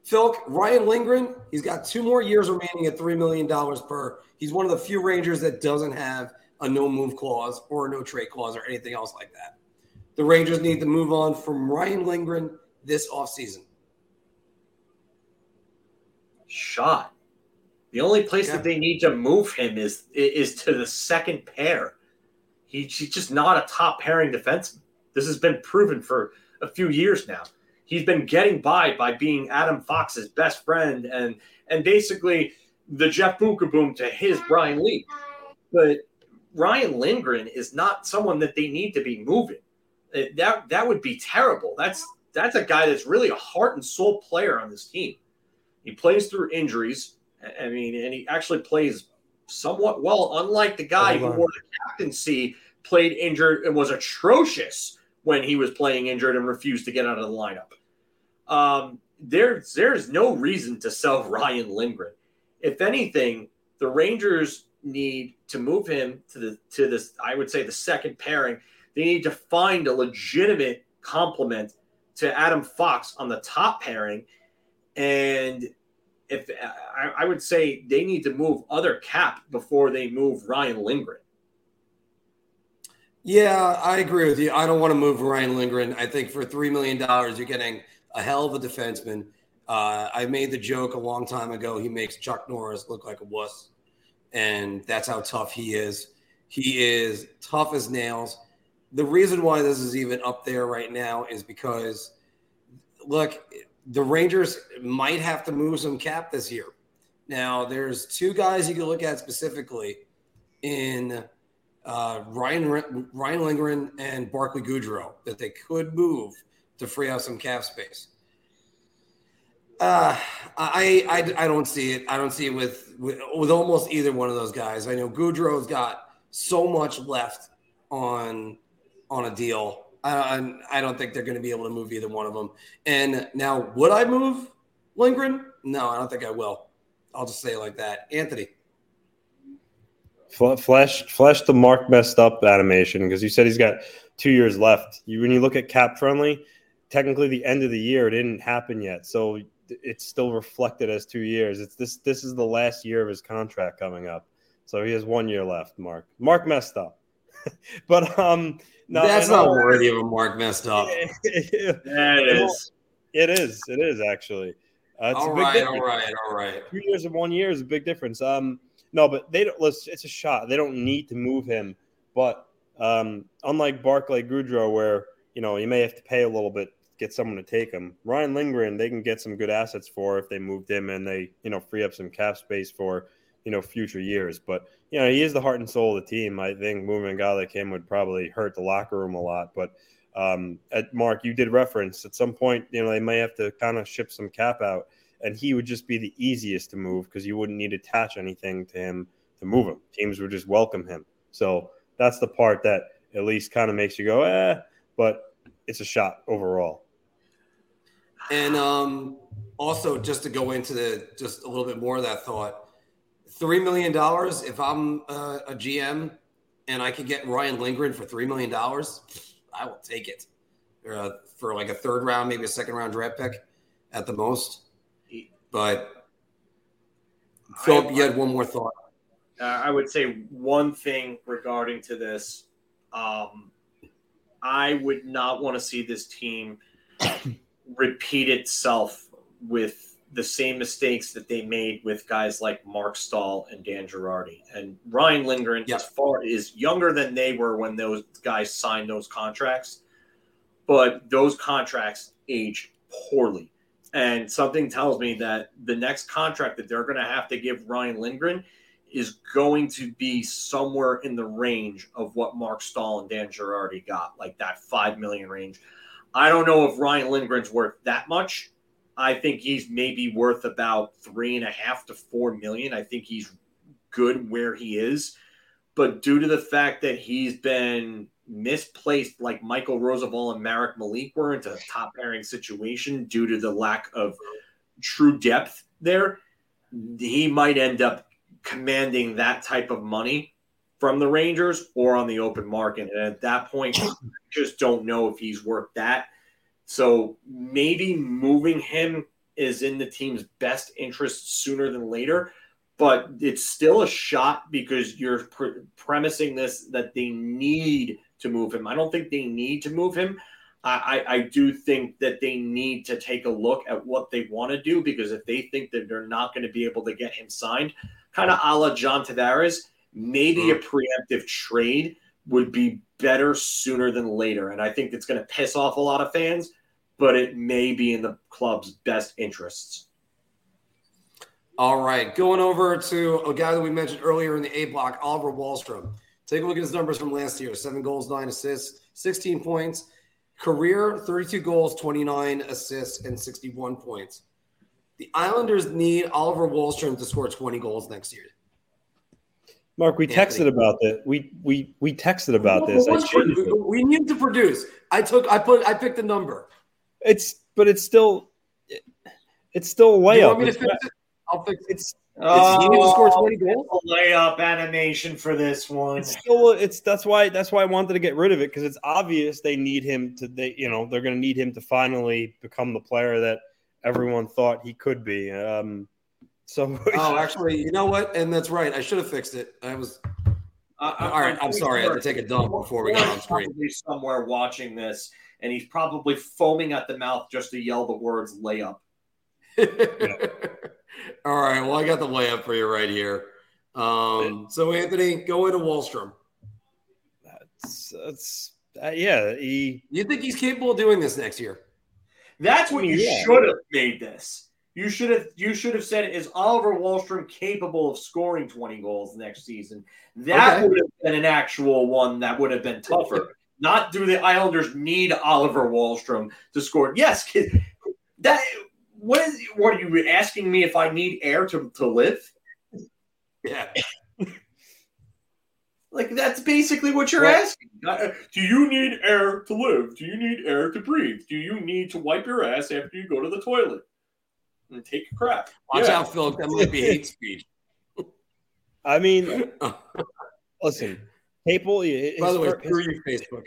Phil, Ryan Lindgren, he's got two more years remaining at $3 million per. He's one of the few Rangers that doesn't have a no move clause or a no trade clause or anything else like that. The Rangers need to move on from Ryan Lindgren this offseason.
Shot. The only place yeah. that they need to move him is is to the second pair. He, he's just not a top pairing defenseman. This has been proven for a few years now he's been getting by by being Adam Fox's best friend and and basically the Jeff Beukeboom to his Brian Leetch. But Ryan Lindgren is not someone that they need to be moving. That that would be terrible. That's that's a guy that's really a heart and soul player on this team. He plays through injuries. I mean, and he actually plays somewhat well, unlike the guy who wore the captaincy, played injured and was atrocious when he was playing injured and refused to get out of the lineup. Um, there's there's no reason to sell Ryan Lindgren. If anything, the Rangers need to move him to the to this. I would say the second pairing. They need to find a legitimate complement to Adam Fox on the top pairing, And if I, I would say they need to move other cap before they move Ryan Lindgren.
Yeah, I agree with you. I don't want to move Ryan Lindgren. I think for $3 million, you're getting a hell of a defenseman. Uh, I made the joke a long time ago. He makes Chuck Norris look like a wuss, and that's how tough he is. He is tough as nails. The reason why this is even up there right now is because, look, the Rangers might have to move some cap this year. Now, there's two guys you can look at specifically in uh, Ryan Ryan Lindgren and Barclay Goodrow that they could move to free up some cap space. Uh, I, I I don't see it. I don't see it with, with with almost either one of those guys. I know Goodrow's got so much left on on a deal. I, I don't think they're going to be able to move either one of them. And now, would I move Lindgren? No, I don't think I will. I'll just say it like that. Anthony.
Flash, flash the mark messed up animation because you said he's got two years left. You, when you look at CapFriendly, technically the end of the year didn't happen yet, so it's still reflected as two years. It's this. This is the last year of his contract coming up, so he has one year left. Mark, Mark messed up, but um,
no, that's not worthy of a mark messed up.
yeah, it is.
It is. It is actually.
Uh, all right, all right, all right.
Two years and one year is a big difference. Um, no, but they don't. Let's. It's a shot. They don't need to move him. But um, unlike Barclay Goodrow, where you know you may have to pay a little bit get someone to take him. Ryan Lindgren, they can get some good assets for if they moved him and they you know free up some cap space for you know future years. But you know he is the heart and soul of the team. I think moving a guy like him would probably hurt the locker room a lot. But um, at Mark, you did reference at some point. You know they may have to kind of ship some cap out, and he would just be the easiest to move because you wouldn't need to attach anything to him to move him. Teams would just welcome him. So that's the part that at least kind of makes you go, eh. But it's a shot overall.
And um, also, just to go into the just a little bit more of that thought, three million dollars. If I'm uh, a GM and I could get Ryan Lindgren for three million dollars, I will take it uh, for like a third round, maybe a second round draft pick at the most. But Philip, you had one more thought.
Uh, I would say one thing regarding to this. Um, I would not want to see this team repeat itself with the same mistakes that they made with guys like Marc Staal and Dan Girardi. And Ryan Lindgren, yep. as far is younger than they were when those guys signed those contracts, but those contracts aged poorly. And something tells me that the next contract that they're going to have to give Ryan Lindgren is going to be somewhere in the range of what Marc Staal and Dan Girardi got, like that five million range. I don't know if Ryan Lindgren's worth that much I think he's maybe worth about three and a half to four million. I think he's good where he is. But due to the fact that he's been misplaced, like Michael Rozsival and Marek Malik were into a top pairing situation due to the lack of true depth there, he might end up commanding that type of money from the Rangers or on the open market. And at that point, just don't know if he's worth that. So maybe moving him is in the team's best interest sooner than later, but it's still a shot because you're pre- premising this that they need to move him. I don't think they need to move him. I, I, I do think that they need to take a look at what they want to do because if they think that they're not going to be able to get him signed, kind of a la John Tavares, maybe mm-hmm. a preemptive trade would be better sooner than later. And I think it's going to piss off a lot of fans but it may be in the club's best interests.
All right, going over to a guy that we mentioned earlier in the A block, Oliver Wahlstrom. Take a look at his numbers from last year: seven goals, nine assists, sixteen points. Career: thirty-two goals, twenty-nine assists, and sixty-one points. The Islanders need Oliver Wahlstrom to score twenty goals next year.
Mark, we Anthony. texted about that. We we we texted about this.
we need to produce. I took. I put. I picked a number.
It's but it's still it's still a layup. It's, it? I'll fix it. It's
Oh, you need to score 20 goals. Layup animation for this one.
It's still it's that's why that's why I wanted to get rid of it because it's obvious they need him to they you know they're going to need him to finally become the player that everyone thought he could be. Um, so
oh, actually, you know what? And that's right. I should have fixed it. I was. Uh, all right, I'm sorry. I had to take a dump before we got on screen.
Probably somewhere watching this, and he's probably foaming at the mouth just to yell the words "layup."
All right. Well, I got the layup for you right here. Um, so Anthony, go into Wahlstrom.
That's, that's uh, yeah. He.
You think he's capable of doing this next year?
That's when you yeah. should have made this. You should have you should have said is Oliver Wahlstrom capable of scoring 20 goals next season? That okay. would have been an actual one that would have been tougher. Not do the Islanders need Oliver Wahlstrom to score? Yes, that what is what are you asking me if I need air to, to live?
Yeah.
like that's basically what you're well, asking. Uh, do you need air to live? Do you need air to breathe? Do you need to wipe your ass after you go to the toilet and take a crap?
Watch yeah. out, Phil. That might be hate speech.
I mean, listen, Capel.
By the way, screw you, Facebook.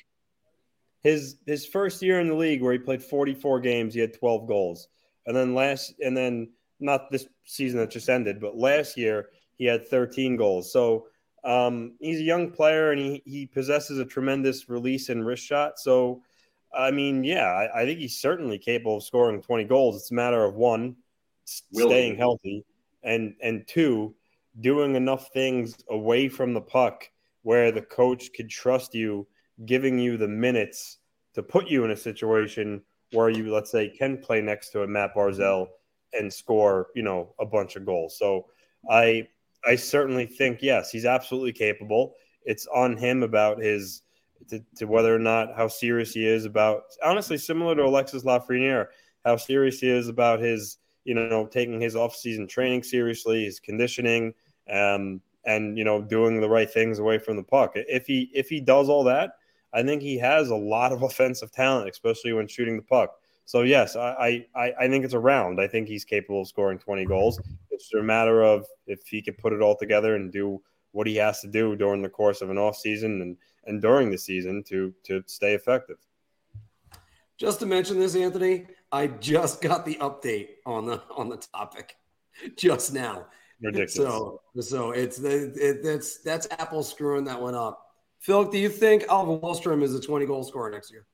His his first year in the league, where he played 44 games, he had 12 goals, and then last, and then not this season that just ended, but last year he had 13 goals. So um, he's a young player and he, he possesses a tremendous release and wrist shot. So, I mean, yeah, I, I think he's certainly capable of scoring 20 goals. It's a matter of one, staying healthy, and and two, doing enough things away from the puck where the coach could trust you, giving you the minutes to put you in a situation where you, let's say, can play next to a Mat Barzal and score, you know, a bunch of goals. So I I certainly think yes, he's absolutely capable. It's on him about his to, to, whether or not how serious he is about honestly similar to Alexis Lafreniere, how serious he is about his you know taking his off-season training seriously, his conditioning, um, and you know doing the right things away from the puck. If he if he does all that, I think he has a lot of offensive talent, especially when shooting the puck. So yes, I, I I think it's around. I think he's capable of scoring 20 goals. It's a matter of if he can put it all together and do what he has to do during the course of an off season and and during the season to to stay effective.
Just to mention this, Anthony, I just got the update on the on the topic just now.
Ridiculous.
So so it's the it, that's that's Apple screwing that one up. Phil, do you think Alvin Wahlstrom is a 20 goal scorer next year?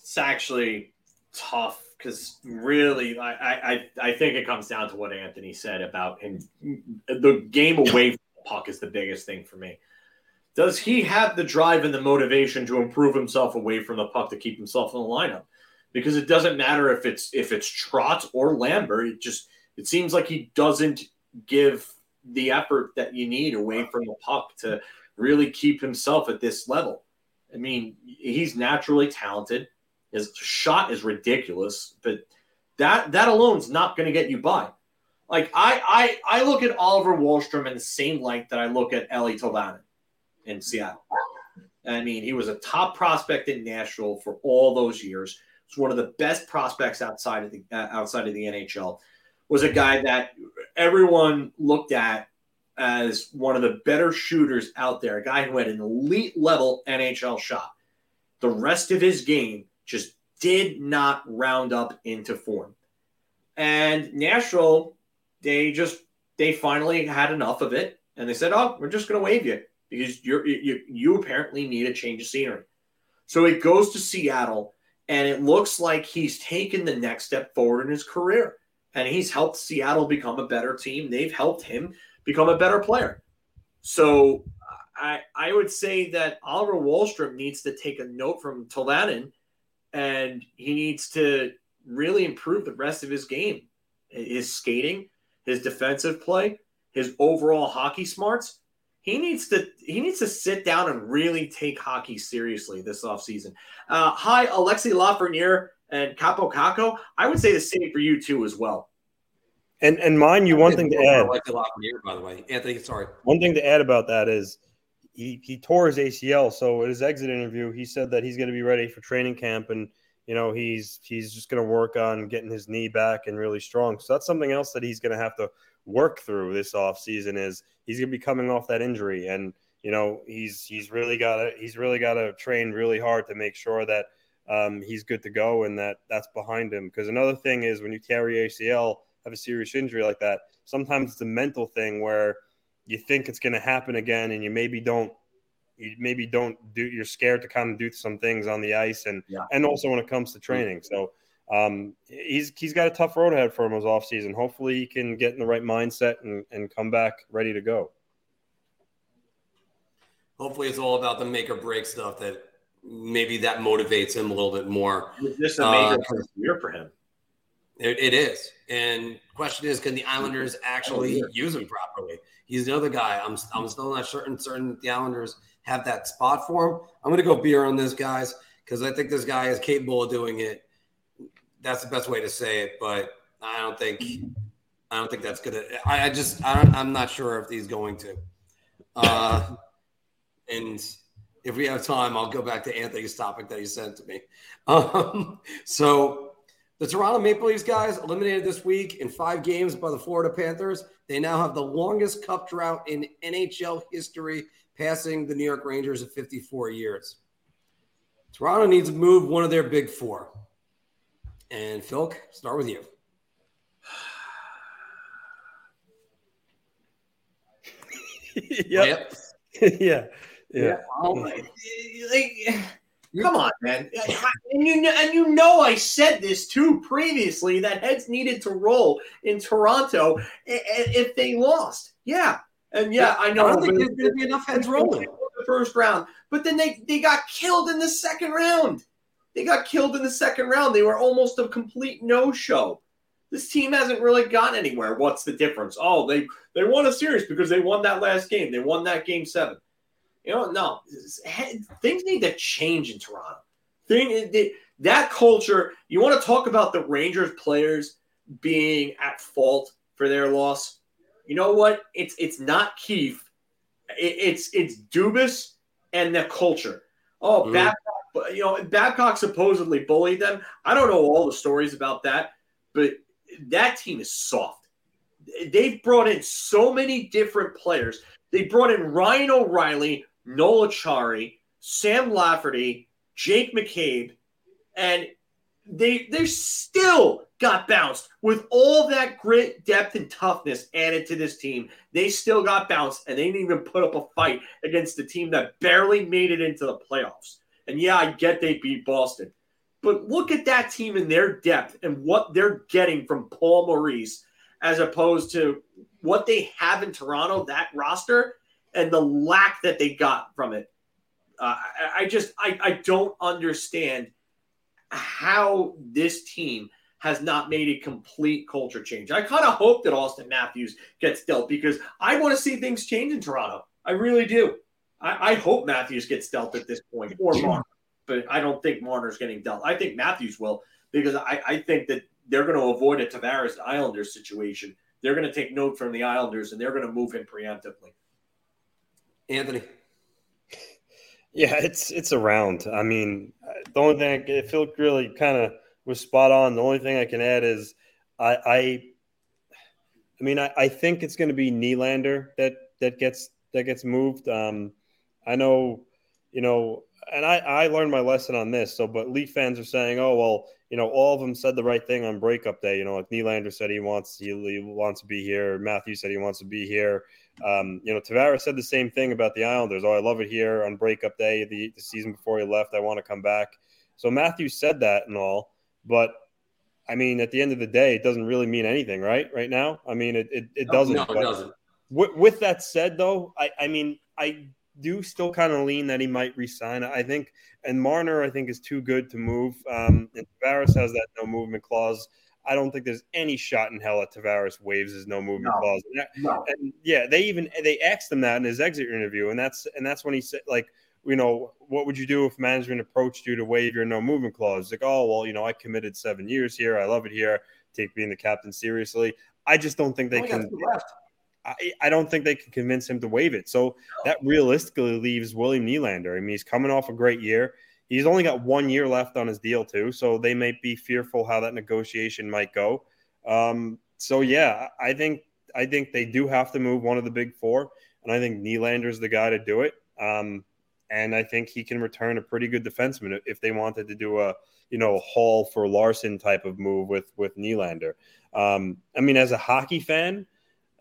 It's actually tough because really, I, I I think it comes down to what Anthony said about him. The game away from the puck is the biggest thing for me. Does he have the drive and the motivation to improve himself away from the puck to keep himself in the lineup? Because it doesn't matter if it's if it's Trotz or Lambert. It just it seems like he doesn't give the effort that you need away from the puck to really keep himself at this level. I mean, he's naturally talented. His shot is ridiculous, but that that alone is not going to get you by. Like I, I I look at Oliver Wahlstrom in the same light that I look at Eeli Tolvanen in Seattle. I mean, he was a top prospect in Nashville for all those years. Was one of the best prospects outside of the uh, outside of the NHL. Was a guy that everyone looked at as one of the better shooters out there. A guy who had an elite level NHL shot. The rest of his game just did not round up into form. And Nashville, they just they finally had enough of it, and they said, "Oh, we're just going to waive you because you're you, you apparently need a change of scenery." So he goes to Seattle, and it looks like he's taken the next step forward in his career, and he's helped Seattle become a better team. They've helped him become a better player. So I I would say that Oliver Wahlstrom needs to take a note from Tolvanen and he needs to really improve the rest of his game his skating his defensive play his overall hockey smarts he needs to he needs to sit down and really take hockey seriously this offseason. Uh, hi, Alexi Lafreniere and Kaapo Kakko. I would say the same for you too as well.
And and mind you, one thing to add.
Alexi Lafreniere, by the way, Anthony. Sorry.
One thing to add about that is he, he tore his ACL. So at his exit interview, he said that he's going to be ready for training camp and you know he's he's just going to work on getting his knee back and really strong. So that's something else that he's going to have to work through this off season is he's going to be coming off that injury and you know he's he's really got to he's really got to train really hard to make sure that um, he's good to go and that that's behind him. Because another thing is when you carry ACL, have a serious injury like that, sometimes it's a mental thing where you think it's going to happen again and you maybe don't you maybe don't do you're scared to kind of do some things on the ice and yeah. and also when it comes to training so um, he's he's got a tough road ahead for him as off season hopefully he can get in the right mindset and, and come back ready to go
hopefully it's all about the make or break stuff that maybe that motivates him a little bit more.
Is this a major uh, year for him?
It, it is. And question is, can the Islanders actually use him properly? He's the other guy. I'm, I'm still not certain certain that the Islanders have that spot for him. I'm going to go beer on this, guys, because I think this guy is capable of doing it. That's the best way to say it, but I don't think I don't think that's gonna. I, I just I am not sure if he's going to. Uh, and if we have time, I'll go back to Anthony's topic that he sent to me. Um, so the Toronto Maple Leafs guys eliminated this week in five games by the Florida Panthers. They now have the longest cup drought in NHL history, passing the New York Rangers at 54 years. Toronto needs to move one of their big four. And Phil, start with you.
yep. yep. yeah. Yeah. Oh,
like, come on, man. And you and you know I said this too previously that heads needed to roll in Toronto if they lost. Yeah. And yeah, I know
I don't think there's going to be enough heads rolling in
the first round, but then they they got killed in the second round. They got killed in the second round. They were almost a complete no-show. This team hasn't really gotten anywhere. What's the difference? Oh, they they won a series because they won that last game. They won that game 7. You know, no, things need to change in Toronto. Thing that culture. You want to talk about the Rangers players being at fault for their loss? You know what? It's it's not Keefe. It, it's it's Dubas and the culture. Oh, mm. Babcock, you know, Babcock supposedly bullied them. I don't know all the stories about that, but that team is soft. They've brought in so many different players. They brought in Ryan O'Reilly, Noel Acciari, Sam Lafferty, Jake McCabe, and they they're still got bounced with all that grit, depth, and toughness added to this team. They still got bounced, and they didn't even put up a fight against a team that barely made it into the playoffs. And yeah, I get they beat Boston, but look at that team and their depth and what they're getting from Paul Maurice as opposed to what they have in Toronto. That roster and the lack that they got from it. Uh, I, I just I, I don't understand how this team has not made a complete culture change. I kind of hope that Auston Matthews gets dealt because I want to see things change in Toronto. I really do. I, I hope Matthews gets dealt at this point or Marner, but I don't think Marner's getting dealt. I think Matthews will because I, I think that they're going to avoid a Tavares Islanders situation. They're going to take note from the Islanders and they're going to move him preemptively.
Anthony.
Yeah, it's it's around. I mean, the only thing I, Phil really kind of was spot on. The only thing I can add is I I, I mean I, I think it's going to be Nylander that that gets that gets moved. Um, I know, you know, and I I learned my lesson on this. So, but Leaf fans are saying, oh well, you know, all of them said the right thing on breakup day. You know, like Nylander said he wants he, he wants to be here. Matthew said he wants to be here. Um, you know, Tavares said the same thing about the Islanders. Oh, I love it here on breakup day, the, the season before he left. I want to come back. So Matthew said that and all, but I mean, at the end of the day, it doesn't really mean anything, right? Right now, I mean, it it, it doesn't. No,
it doesn't.
With, with, that said, though, I I mean, I do still kind of lean that he might resign. I think, and Marner, I think, is too good to move. Um, and Tavares has that no movement clause. I don't think there's any shot in hell that Tavares waives his no movement no, clause. And, no. and yeah, they even they asked him that in his exit interview, and that's and that's when he said like, you know, what would you do if management approached you to waive your no movement clause? Like, oh well, you know, I committed seven years here, I love it here, take being the captain seriously. I just don't think they can. I, I, don't think they can convince him to waive it. So that realistically leaves William Nylander. I mean, he's coming off a great year. He's only got one year left on his deal too, so they may be fearful how that negotiation might go. Um, so yeah, I think I think they do have to move one of the big four, and I think Nylander's the guy to do it. Um, and I think he can return a pretty good defenseman if they wanted to do a you know Hall for Larsson type of move with with Nylander. Um, I mean, as a hockey fan,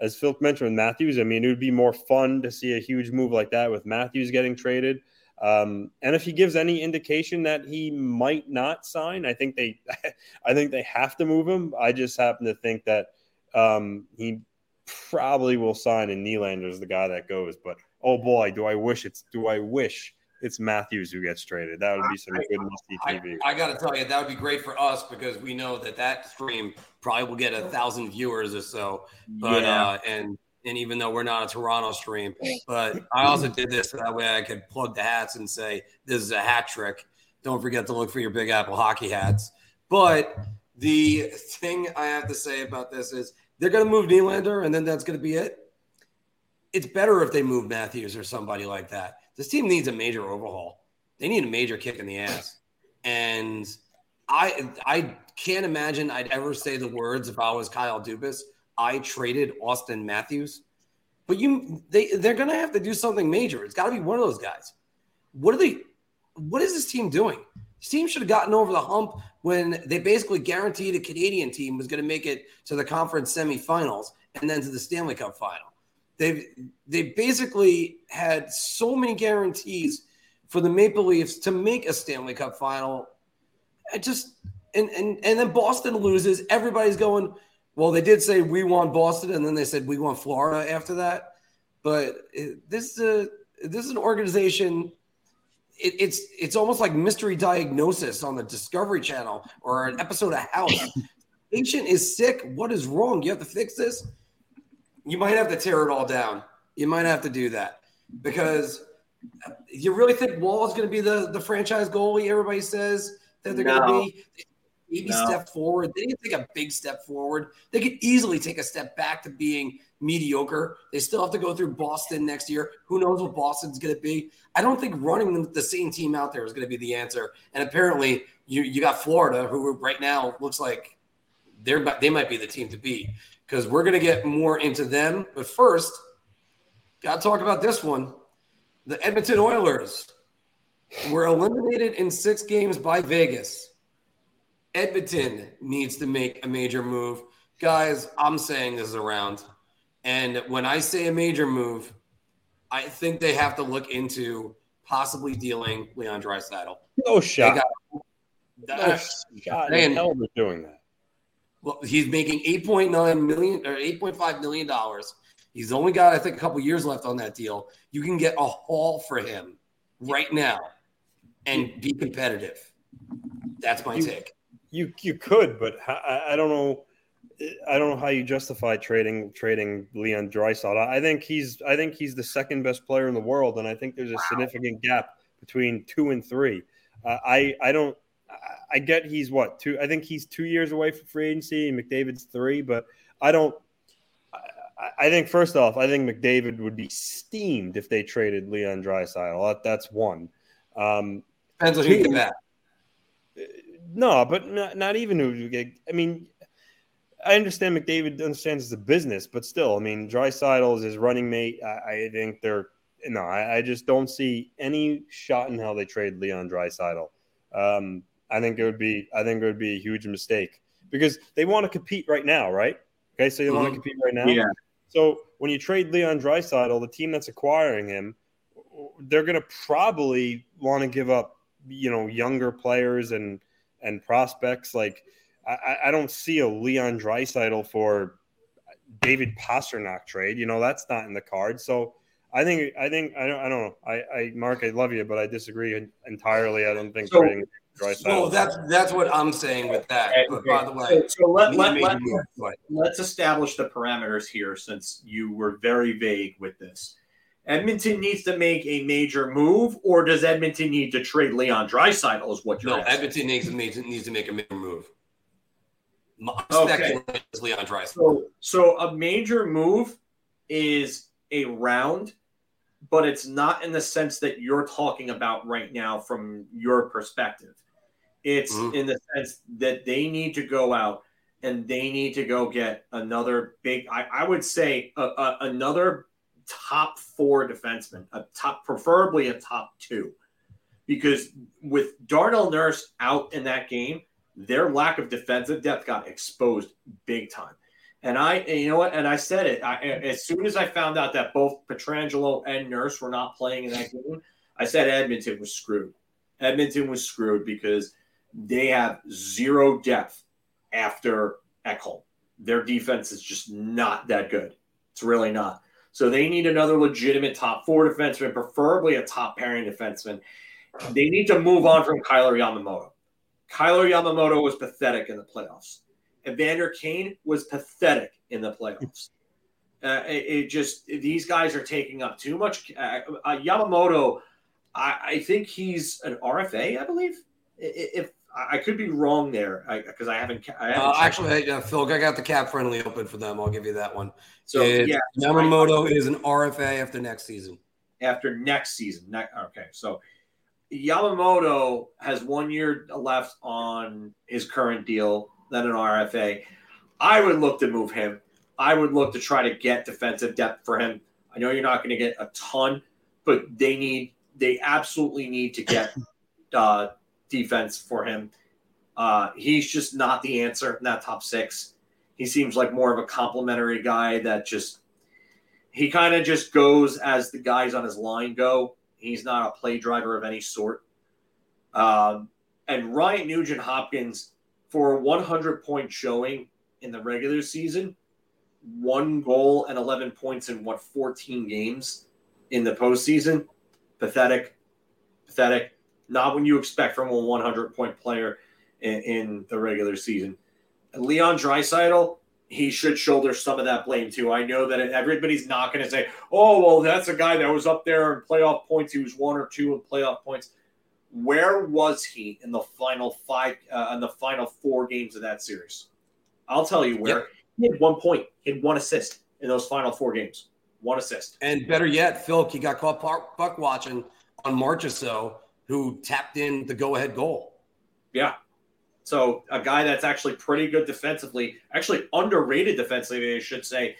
as Phil mentioned with Matthews, I mean, it would be more fun to see a huge move like that with Matthews getting traded. Um, and if he gives any indication that he might not sign, I think they, I think they have to move him. I just happen to think that um, he probably will sign, and Nylander is the guy that goes. But oh boy, do I wish it's do I wish it's Matthews who gets traded. That would be some good musty
TV. I, I got to tell you, that would be great for us because we know that that stream probably will get a thousand viewers or so. But yeah. uh, and and even though we're not a Toronto stream, but I also did this so that way I could plug the hats and say this is a hat trick. Don't forget to look for your Big Apple hockey hats. But the thing I have to say about this is they're going to move Nylander, and then that's going to be it. It's better if they move Matthews or somebody like that. This team needs a major overhaul. They need a major kick in the ass. And I I can't imagine I'd ever say the words if I was Kyle Dubas. I traded Auston Matthews. But you they they're gonna have to do something major. It's gotta be one of those guys. What are they what is this team doing? This team should have gotten over the hump when they basically guaranteed a Canadian team was going to make it to the conference semifinals and then to the Stanley Cup final. They've they basically had so many guarantees for the Maple Leafs to make a Stanley Cup final. I just and and and then Boston loses. Everybody's going, well, they did say we want Boston, and then they said we want Florida after that. But this is a this is an organization. It, it's it's almost like mystery diagnosis on the Discovery Channel or an episode of House. Patient is sick. What is wrong? You have to fix this you might have to tear it all down. You might have to do that because you really think Woll is going to be the, the franchise goalie? Everybody says that they're no. going to be. Maybe no. step forward. They didn't take a big step forward. They could easily take a step back to being mediocre. They still have to go through Boston next year. Who knows what Boston's going to be? I don't think running the same team out there is going to be the answer. And apparently, you you got Florida, who right now looks like they're they might be the team to beat because we're going to get more into them. But first, got to talk about this one. The Edmonton Oilers were eliminated in six games by Vegas. Edmonton needs to make a major move. Guys, I'm saying this around. And when I say a major move, I think they have to look into possibly dealing Leon Draisaitl.
No shot. Got, no shot. And, hell they're doing that.
Well, he's making 8.9 million or 8.5 million dollars. He's only got, I think, a couple years left on that deal. You can get a haul for him right now and be competitive. That's my
you,
take.
You you could, but I, I don't know. I don't know how you justify trading trading Leon Draisaitl. I think he's I think he's the second best player in the world, and I think there's a wow. significant gap between two and three. Uh, I I don't I get he's what two. I think he's two years away from free agency. And McDavid's three, but I don't. I, I think first off, I think McDavid would be steamed if they traded Leon Draisaitl. That, that's one. Um,
Depends on who you get.
No, but not, not even who you get. I mean, I understand McDavid understands it's a business, but still, I mean, Draisaitl is his running mate. I, I think they're no. I, I, just don't see any shot in how they trade Leon Draisaitl. Um, I think it would be I think it would be a huge mistake because they want to compete right now, right? Okay, so they mm-hmm. want to compete right now.
Yeah.
So when you trade Leon Draisaitl, the team that's acquiring him, they're going to probably want to give up, you know, younger players and and prospects. Like I, I don't see a Leon Draisaitl for David Pastrnak trade. You know, that's not in the cards. So I think I think I don't I don't know. I, I Mark, I love you, but I disagree entirely. I don't think so, trading
well, that's that's what I'm saying with that. But by the way,
so, so let, let, let, let's establish the parameters here since you were very vague with this. Edmonton needs to make a major move, or does Edmonton need to trade Leon Draisaitl? Is what you're no?
Asking. Edmonton needs to make, needs to make a major move. okay. Leon Draisaitl.
So, so a major move is a round but it's not in the sense that you're talking about right now from your perspective. It's mm-hmm. in the sense that they need to go out and they need to go get another big, I, I would say, a, a, another top four defenseman, a top, preferably a top two, because with Darnell Nurse out in that game, their lack of defensive depth got exposed big time. And I, and you know what? And I said it I, as soon as I found out that both Pietrangelo and Nurse were not playing in that game. I said Edmonton was screwed. Edmonton was screwed because they have zero depth after Ekholm. Their defense is just not that good. It's really not. So they need another legitimate top four defenseman, preferably a top pairing defenseman. They need to move on from Kailer Yamamoto. Kailer Yamamoto was pathetic in the playoffs. Evander Kane was pathetic in the playoffs. Uh, it, it, just these guys are taking up too much. Uh, uh, Yamamoto, I, I, think he's an RFA, I believe. If I could be wrong there because I, I, haven't. I haven't
uh, actually, uh, Phil, I got the CapFriendly open for them. I'll give you that one. So it, yeah, Yamamoto is an RFA after next season.
After next season, ne- okay. So Yamamoto has one year left on his current deal, then an RFA. I would look to move him. I would look to try to get defensive depth for him. I know you're not going to get a ton, but they need they absolutely need to get uh, defense for him. Uh, he's just not the answer in that top six. He seems like more of a complimentary guy that just he kind of just goes as the guys on his line go. He's not a play driver of any sort. Um, and Ryan Nugent Hopkins for a 100 point showing in the regular season, one goal and 11 points in what 14 games in the postseason. Pathetic, pathetic not what you expect from a 100 point player in, in the regular season. Leon Draisaitl, he should shoulder some of that blame too. I know that everybody's not going to say, "Oh, well, that's a guy that was up there in playoff points. He was one or two in playoff points." Where was he in the final five, uh, in the final four games of that series? I'll tell you where. Yep. He had one point, he had one assist in those final four games. One assist.
And better yet, Phil, he got caught puck watching on Marchessault who tapped in the go ahead goal.
Yeah. So a guy that's actually pretty good defensively, actually underrated defensively, I should say,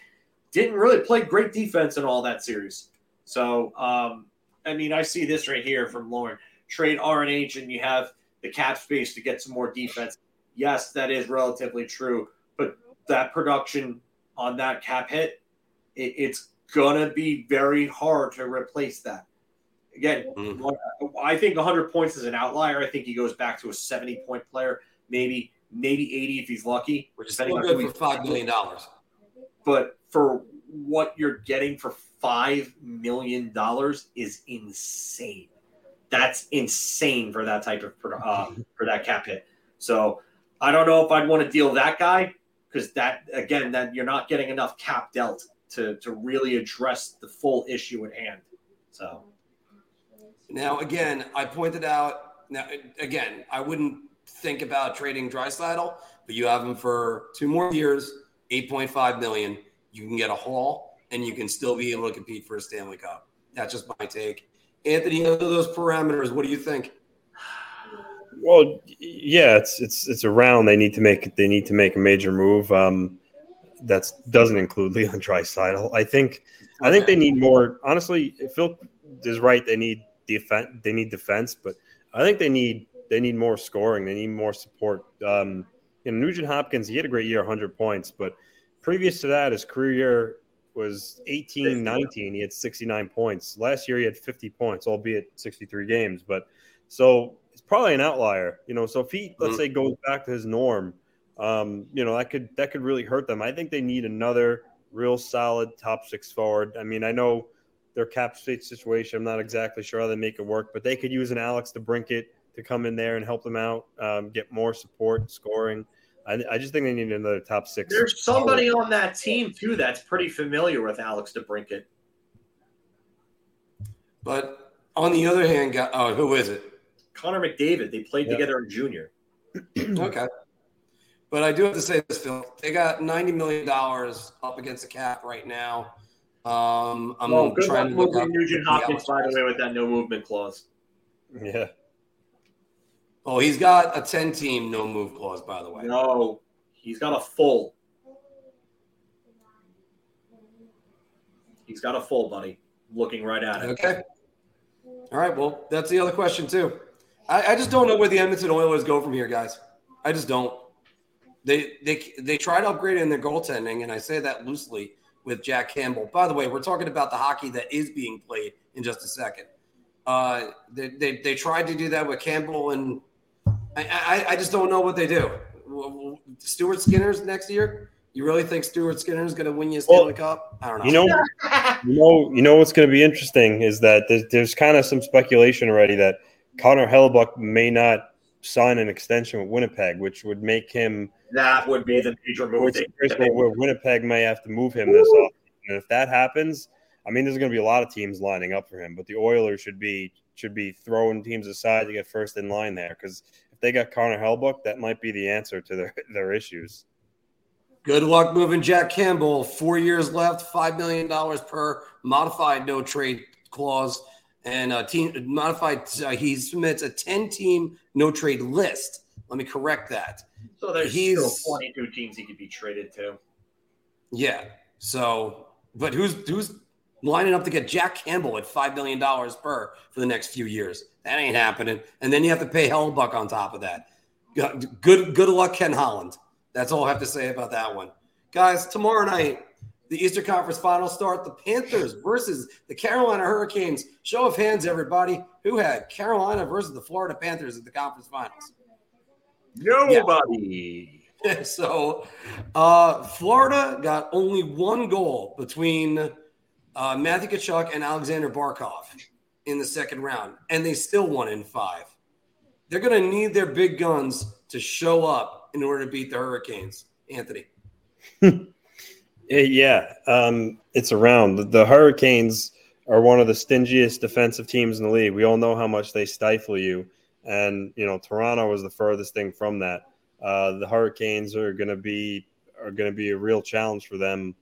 didn't really play great defense in all that series. So, um, I mean, I see this right here from Lauren. Trade RNH and you have the cap space to get some more defense. Yes, that is relatively true, but that production on that cap hit, it, it's gonna be very hard to replace that. Again, mm-hmm. I think 100 points is an outlier. I think he goes back to a 70 point player, maybe maybe 80 if he's lucky.
Which is still good for five million dollars.
But for what you're getting for five million dollars is insane. That's insane for that type of uh, for that cap hit. So I don't know if I'd want to deal that guy because that again, that you're not getting enough cap dealt to to really address the full issue at hand. So
now, again, I pointed out. Now, again, I wouldn't think about trading Draisaitl, but you have him for two more years, eight point five million. You can get a haul, and you can still be able to compete for a Stanley Cup. That's just my take. Anthony, under those parameters, what do you think?
Well, yeah, it's it's it's around. They need to make they need to make a major move. Um, that doesn't include Leon Draisaitl. I think. I think they need more. Honestly, Phil is right. They need defense. They need defense, but I think they need they need more scoring. They need more support. Um, you know, Nugent Hopkins, he had a great year, 100 points, but previous to that, his career year was 18 19. He had 69 points. Last year, he had 50 points, albeit 63 games. But so it's probably an outlier, you know. So if he, let's mm-hmm. say, goes back to his norm, um, you know, that could that could really hurt them. I think they need another real solid top six forward. I mean, I know their cap space situation. I'm not exactly sure how they make it work, but they could use an Alex DeBrincat to come in there and help them out, um, get more support, scoring. I, I, just think they need another top six.
There's somebody on that team too that's pretty familiar with Alex DeBrincat.
But on the other hand, oh, who is it?
Connor McDavid. They played together in junior.
okay. But I do have to say this, Phil. They got $90 million up against the cap right now. Um, I'm well, good trying luck to look
Nugent Hopkins, by the way, with that no movement clause.
Yeah.
Oh, he's got a 10 team no move clause, by the way.
No, he's got a full. He's got a full buddy looking right at it.
Okay. All right. Well, that's the other question too. I, I just don't know where the Edmonton Oilers go from here, guys. I just don't. They they they tried upgrading their goaltending, and I say that loosely with Jack Campbell. By the way, we're talking about the hockey that is being played in just a second. Uh, they, they, they tried to do that with Campbell, and I, I, I just don't know what they do. Stuart Skinner's next year. You really think Stuart Skinner is going to win you a Stanley well, Cup? I don't know.
You know, you know, you know what's going to be interesting is that there's, there's kind of some speculation already that Connor Hellebuyck may not sign an extension with Winnipeg, which would make him.
That would be the major move.
Where Winnipeg may have to move him this off, and if that happens, I mean, there's going to be a lot of teams lining up for him. But the Oilers should be should be throwing teams aside to get first in line there because if they got Connor Hellebuyck, that might be the answer to their their issues.
Good luck moving Jack Campbell. Four years left, $5 million per modified no trade clause. And a team modified, uh, he submits a 10 team no trade list. Let me correct that.
So there's He's, still 22 teams he could be traded to.
Yeah. So, but who's who's lining up to get Jack Campbell at $5 million per for the next few years? That ain't happening. And then you have to pay Hellebuyck on top of that. Good, good luck, Ken Holland. That's all I have to say about that one. Guys, tomorrow night, the Eastern Conference Finals start. The Panthers versus the Carolina Hurricanes. Show of hands, everybody. Who had Carolina versus the Florida Panthers at the conference finals?
Nobody.
Yeah. so, uh, Florida got only one goal between uh, Matthew Tkachuk and Alexander Barkov in the second round, and they still won in five. They're going to need their big guns to show up in order to beat the Hurricanes, Anthony?
yeah, um, it's around. The, Hurricanes are one of the stingiest defensive teams in the league. We all know how much they stifle you. And, you know, Toronto was the furthest thing from that. Uh, the Hurricanes are going to be are going to be a real challenge for them.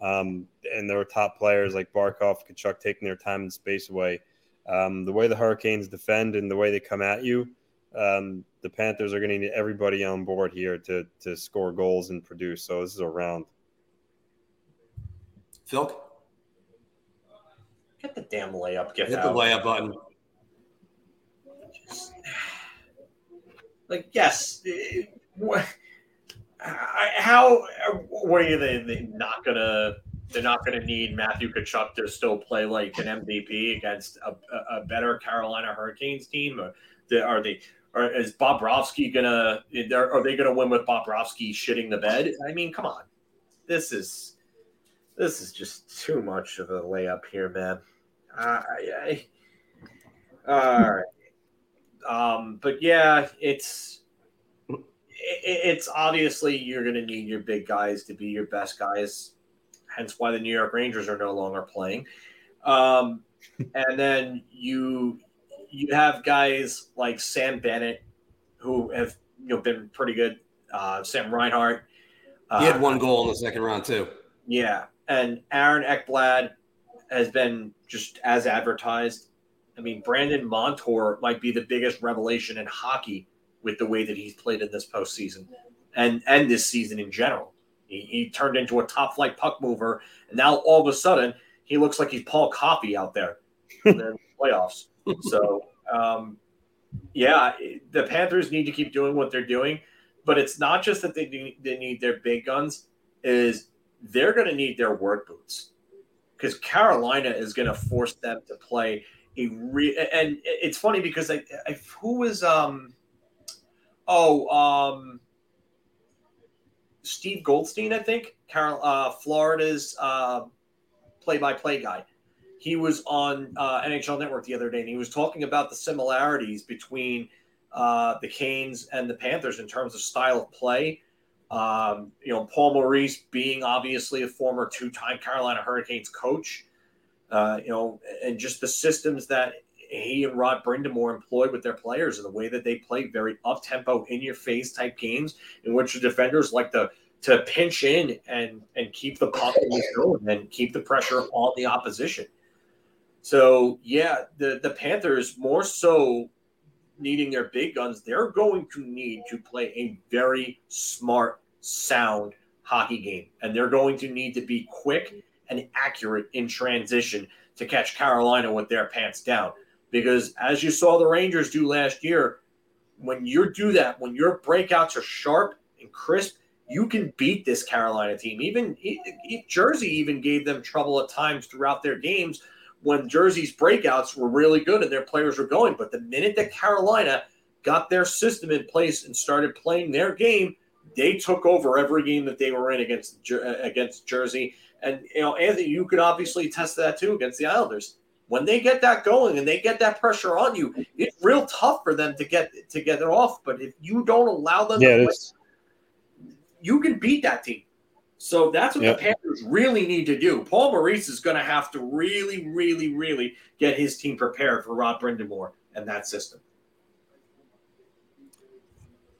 Um, and there are top players like Barkov, Tkachuk taking their time and space away. Um, the way the Hurricanes defend and the way they come at you, um, the Panthers are going to need everybody on board here to to score goals and produce. So this is a round.
Phil,
get the damn layup. Get
hit the layup button.
Just, like yes, what, how were you? They, they not gonna. They're not going to need Matthew Tkachuk to still play like an MVP against a, a better Carolina Hurricanes team. Or are they? Or is Bobrovsky gonna? Are they gonna win with Bobrovsky shitting the bed? I mean, come on, this is this is just too much of a layup here, man. I, I, all right, um, but yeah, it's it, it's obviously you're gonna need your big guys to be your best guys. Hence, why the New York Rangers are no longer playing. Um, and then you you have guys like Sam Bennett who have you know been pretty good. Uh, Sam Reinhart.
Uh, he had one goal in the second round too.
Yeah, and Aaron Ekblad has been just as advertised. I mean, Brandon Montour might be the biggest revelation in hockey with the way that he's played in this postseason and and this season in general. He, he turned into a top flight puck mover, and now all of a sudden he looks like he's Paul Coffey out there in the playoffs so, um, yeah, the Panthers need to keep doing what they're doing, but it's not just that they need, they need their big guns; is they're going to need their work boots because Carolina is going to force them to play a real. And it's funny because I, I who was um, oh um. Steve Goldstein, I think, Carol, uh, Florida's uh, play-by-play guy he was on uh, NHL Network the other day, and he was talking about the similarities between uh, the Canes and the Panthers in terms of style of play. Um, you know, Paul Maurice being obviously a former two-time Carolina Hurricanes coach. Uh, you know, and just the systems that he and Rod Brind'Amour employed with their players and the way that they play very up-tempo, in-your-face type games in which the defenders like to to pinch in and and keep the puck going and keep the pressure on the opposition. So yeah, the the Panthers more so needing their big guns, they're going to need to play a very smart, sound hockey game, and they're going to need to be quick and accurate in transition to catch Carolina with their pants down. Because as you saw the Rangers do last year, when you do that, when your breakouts are sharp and crisp, you can beat this Carolina team. Even Jersey even gave them trouble at times throughout their games when Jersey's breakouts were really good and their players were going. But the minute that Carolina got their system in place and started playing their game, they took over every game that they were in against against Jersey. And you know, Anthony, you could obviously test that too against the Islanders. When they get that going and they get that pressure on you, it's real tough for them to get to get it off. But if you don't allow them, yeah, play, you can beat that team. So that's what yep. the Panthers really need to do. Paul Maurice is going to have to really, really, really get his team prepared for Rod Brind'Amour and that system.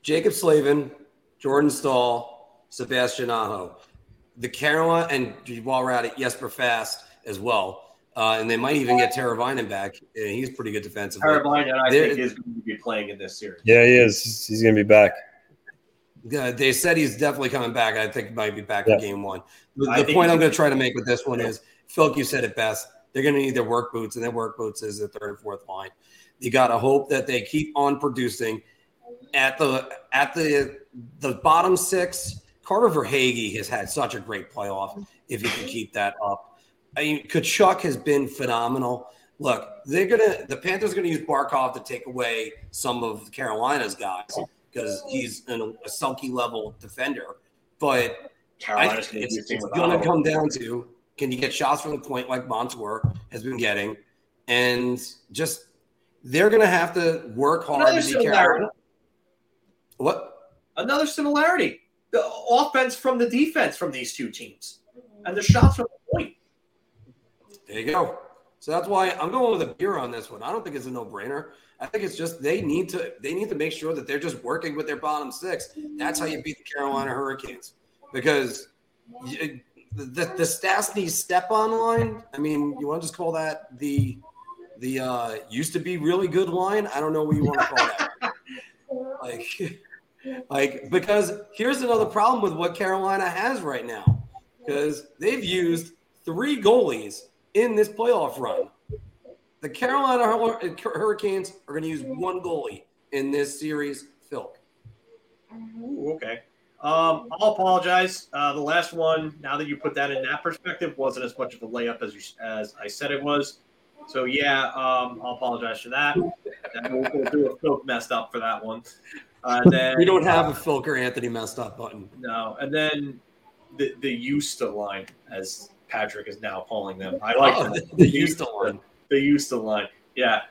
Jaccob Slavin, Jordan Staal, Sebastian Aho. The Carolina, and while we're at it, Jesper Fast as well. Uh, and they might even get Teravainen back. And he's pretty good defensively.
Teravainen, I They're, think, is going to be playing in this series.
Yeah, he is. He's going to be back.
Yeah, they said he's definitely coming back. I think he might be back yeah. in game one. The, the point I'm going to try to make with this one is, Phil, you said it best. They're going to need their work boots, and their work boots is the third and fourth line. You got to hope that they keep on producing at the at the the bottom six. Carter Verhaeghe has had such a great playoff. If he can keep that up, I mean, Tkachuk has been phenomenal. Look, they're gonna the Panthers are gonna use Barkov to take away some of Carolina's guys because he's an, a Selke level defender. But Carolina's I, it's, it's going to come down to can you get shots from the point like Montour has been getting, and just they're going to have to work hard Another to be Carolina. What?
Another similarity: the offense from the defense from these two teams, and the shots from the point.
There you go. So that's why I'm going with a beer on this one. I don't think it's a no-brainer. I think it's just they need to they need to make sure that they're just working with their bottom six. That's how you beat the Carolina Hurricanes because you, the the Stastny step on line. I mean, you want to just call that the the uh, used to be really good line. I don't know what you want to call that. like, like because here's another problem with what Carolina has right now because they've used three goalies in this playoff run. The Carolina Hurricanes are going to use one goalie in this series, Phil.
okay. Um, I'll apologize. Uh, the last one, now that you put that in that perspective, wasn't as much of a layup as you, as I said it was. So yeah, um, I'll apologize for that. we'll, we'll, do a Phil messed up for that one.
Uh, then, we don't have a Filker Anthony messed up button.
No, and then the the Eusta line, as Patrick is now calling them. I like oh,
the, the Eusta line
they used to line. Yeah.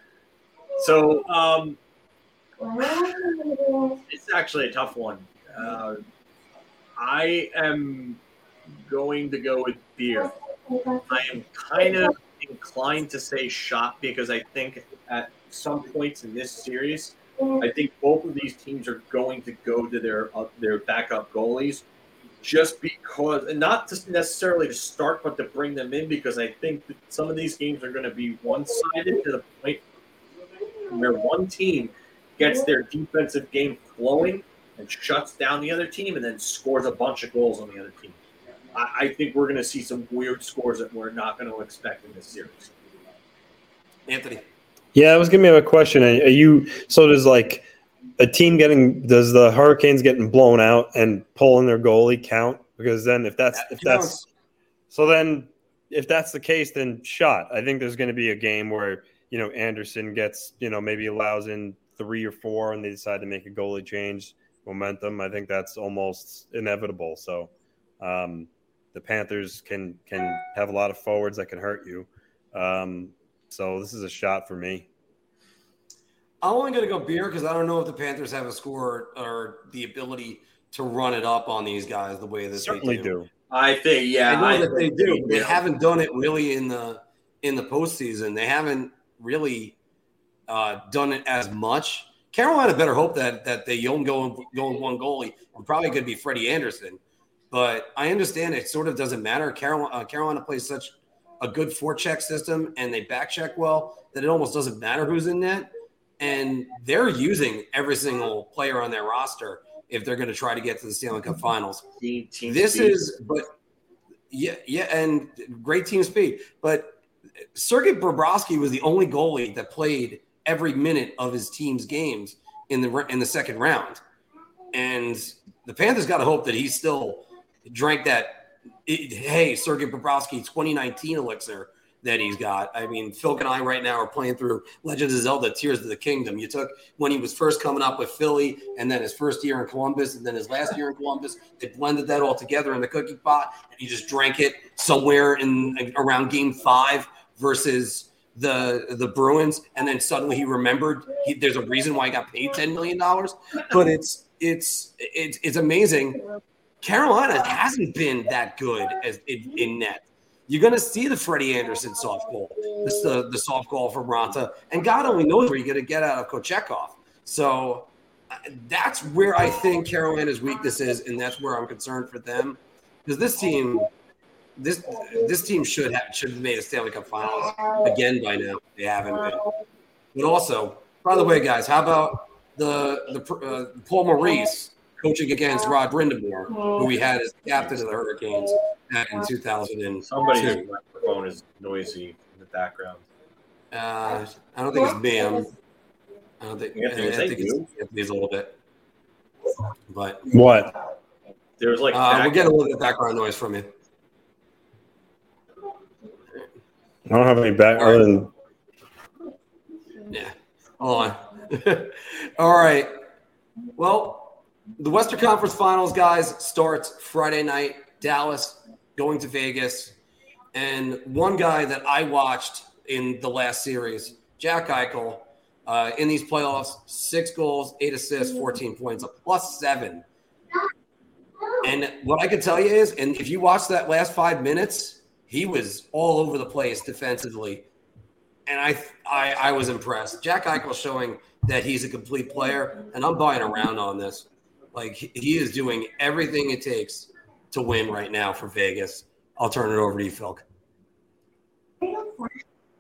So um, it's actually a tough one. Uh, I am going to go with beer. I am kind of inclined to say shot because I think at some points in this series, I think both of these teams are going to go to their uh, their backup goalies just because, and not just necessarily to start, but to bring them in because I think that some of these games are going to be one sided to the point where one team gets their defensive game flowing and shuts down the other team and then scores a bunch of goals on the other team. I, I think we're going to see some weird scores that we're not going to expect in this series.
Anthony.
Yeah, I was gonna have a question. Are you so does like a team getting does the Hurricanes getting blown out and pulling their goalie count? Because then if that's if that's so then if that's the case, then shot. I think there's going to be a game where you know Anderson gets you know maybe allows in three or four, and they decide to make a goalie change momentum. I think that's almost inevitable. So um, the Panthers can can have a lot of forwards that can hurt you. Um, so this is a shot for me.
I'm only going to go beer because I don't know if the Panthers have a score or the ability to run it up on these guys the way that
Certainly
they do.
do.
I think, yeah,
I know I that they do. They, they haven't done it really in the in the postseason. They haven't really uh, done it as much. Carolina better hope that that they don't go going one goalie. And probably going to be Freddie Anderson, but I understand it sort of doesn't matter. Carolina, uh, Carolina plays such a good forecheck system and they back check well that it almost doesn't matter who's in net and they're using every single player on their roster if they're going to try to get to the Stanley Cup Finals. This is, but Yeah, yeah, and great team speed. But Sergei Bobrovsky was the only goalie that played every minute of his team's games in the in the second round, and the Panthers got to hope that he still drank that. hey, Sergei Bobrovsky 2019 elixir that he's got. I mean, Phil and I right now are playing through Legends of Zelda Tears of the Kingdom. You took when he was first coming up with Philly and then his first year in Columbus and then his last year in Columbus. They blended that all together in the cookie pot and he just drank it somewhere in around game five versus the the Bruins. And then suddenly he remembered he, there's a reason why he got paid $10 million. But it's it's it's it's amazing. Carolina hasn't been that good as in, in net you're going to see the Freddie Anderson soft goal, this, the, the soft goal from Raanta. And God only knows where you're going to get out of Kochetkov. So uh, that's where I think Carolina's weakness is, and that's where I'm concerned for them. Because this team, this this team should have should have made a Stanley Cup Finals again by now. They haven't been. But also, by the way, guys, how about the the uh, Paul Maurice coaching against Rod Brind'Amour, who we had as captain of the Hurricanes in 2002.
Somebody's microphone is noisy in the background.
Uh, I don't think it's me. I'm, don't think. I, I think it's, it's a little bit. But
what?
There's like
uh, we'll get a little bit of background noise from you.
I don't have any back other than.
Yeah. Hold on. All right. Well, the Western Conference Finals, guys, starts Friday night. Dallas going to Vegas. And one guy that I watched in the last series, Jack Eichel, uh, in these playoffs, six goals, eight assists, 14 points, a plus seven. And what I can tell you is, and if you watch that last five minutes, he was all over the place defensively. And I, I, I was impressed. Jack Eichel showing that he's a complete player, and I'm buying around on this. Like he is doing everything it takes to win right now for Vegas. I'll turn it over to you, Phil.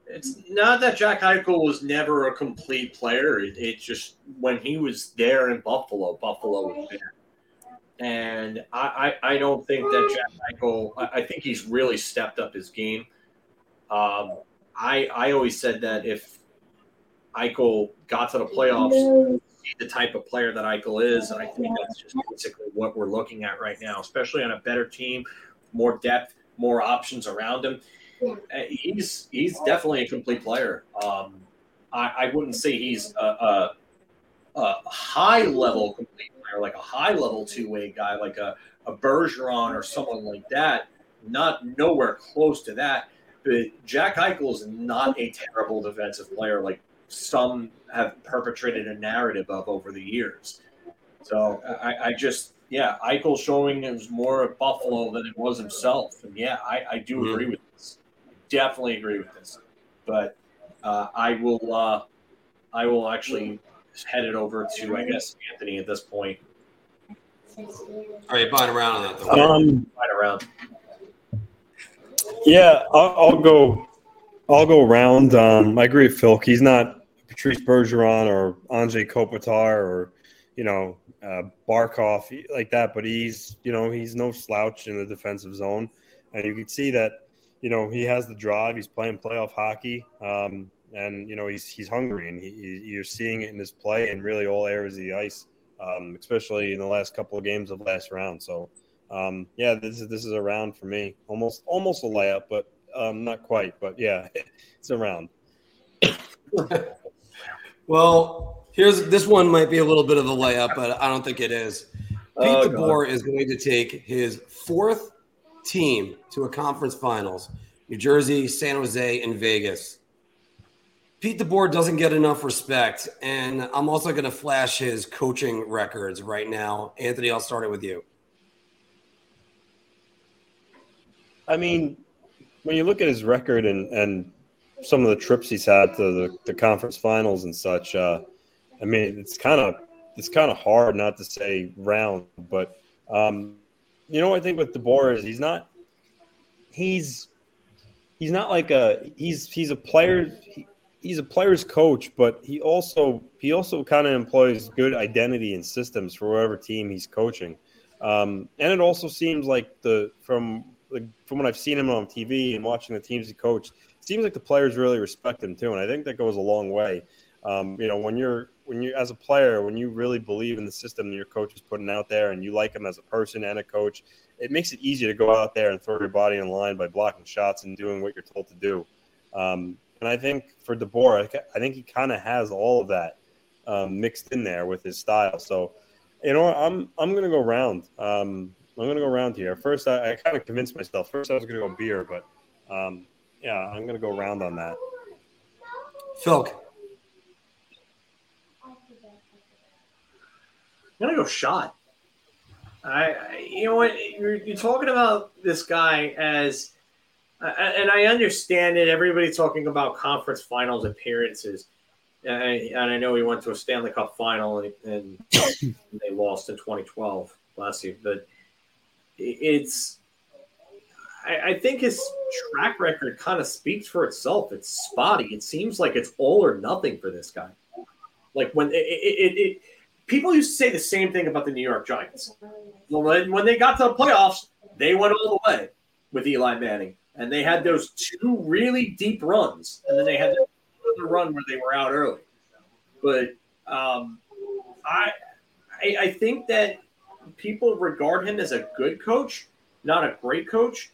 It's not that Jack Eichel was never a complete player. It, it just when he was there in Buffalo, Buffalo was there. And I, I, I don't think that Jack Eichel. I, I, think he's really stepped up his game. Um, I I always said that if Eichel got to the playoffs, the type of player that Eichel is. And I think that's just basically what we're looking at right now, especially on a better team, more depth, more options around him. Uh, he's he's definitely a complete player. Um, I, I, wouldn't say he's a, a, a, high level complete player, like a high level two way guy, like a, a Bergeron or someone like that. Not nowhere close to that. But Jack Eichel is not a terrible defensive player like some have perpetrated a narrative of over the years. So I, I just, yeah, Eichel showing it was more of Buffalo than it was himself. And yeah, I, I do mm-hmm. agree with this. Definitely agree with this. But uh, I will, uh, I will actually head it over to, I guess, Anthony at this point.
Are you buying around on that? Though?
Um, buying around.
Yeah, I'll, I'll, go. I'll go around. Um, I agree with Phil. He's not Patrice Bergeron or Anze Kopitar or you know uh, Barkov like that, but he's you know he's no slouch in the defensive zone, and you can see that you know he has the drive. He's playing playoff hockey, um, and you know he's he's hungry, and he, he, you're seeing it in his play in really all areas of the ice, um, especially in the last couple of games of last round. So um, yeah, this is this is a round for me, almost almost a layup, but um, not quite. But yeah, it's a round.
Well, here's this one might be a little bit of a layup, but I don't think it is. Oh, Pete oh, DeBoer is going to take his fourth team to a conference finals New Jersey, San Jose, and Vegas. Pete DeBoer doesn't get enough respect, and I'm also going to flash his coaching records right now. Anthony, I'll start it with you.
I mean, when you look at his record and, and some of the trips he's had to the, the conference finals and such. Uh, I mean, it's kind of it's kind of hard not to say round, but um, you know, I think with DeBoer is he's not he's he's not like a he's he's a player he, he's a player's coach, but he also he also kind of employs good identity and systems for whatever team he's coaching. Um, and it also seems like the from like, from what I've seen him on TV and watching the teams he coached, seems like the players really respect him too, and I think that goes a long way. Um, you know, when you're when you as a player, when you really believe in the system that your coach is putting out there, and you like him as a person and a coach, it makes it easier to go out there and throw your body in line by blocking shots and doing what you're told to do. Um, and I think for DeBoer, I think he kind of has all of that um, mixed in there with his style. So, you know, I'm I'm gonna go round. Um, I'm gonna go round here. First, I, I kind of convinced myself. First, I was gonna go beer, but um, yeah, I'm gonna go round on that.
Phil.
I'm gonna go shot. I, I you know what you're, you're talking about this guy as, and I understand it. Everybody talking about conference finals appearances, and I, and I know he went to a Stanley Cup final and, and they lost in 2012 last year, but it's. I, I think his track record kind of speaks for itself. It's spotty. It seems like it's all or nothing for this guy. Like when it, it, it people used to say the same thing about the New York Giants. When, when they got to the playoffs, they went all the way with Eli Manning, and they had those two really deep runs, and then they had the run where they were out early. But um, I, I, I think that people regard him as a good coach, not a great coach,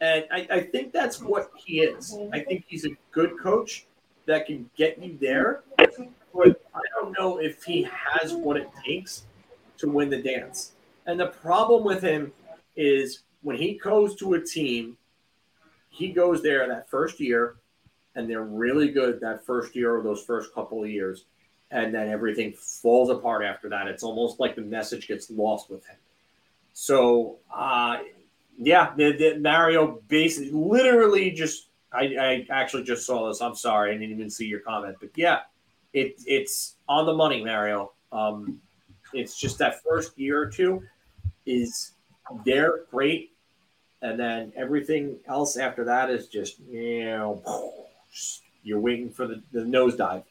and I, I think that's what he is. I think he's a good coach that can get you there but I don't know if he has what it takes to win the dance. And the problem with him is when he goes to a team, he goes there that first year, and they're really good that first year or those first couple of years, and then everything falls apart after that. It's almost like the message gets lost with him. So, uh, yeah, the, the Mario basically, literally just. I, I actually just saw this. I'm sorry, I didn't even see your comment, but yeah, it, it's on the money, Mario. Um, it's just that first year or two is they're great, and then everything else after that is just you know you're waiting for the, the nosedive.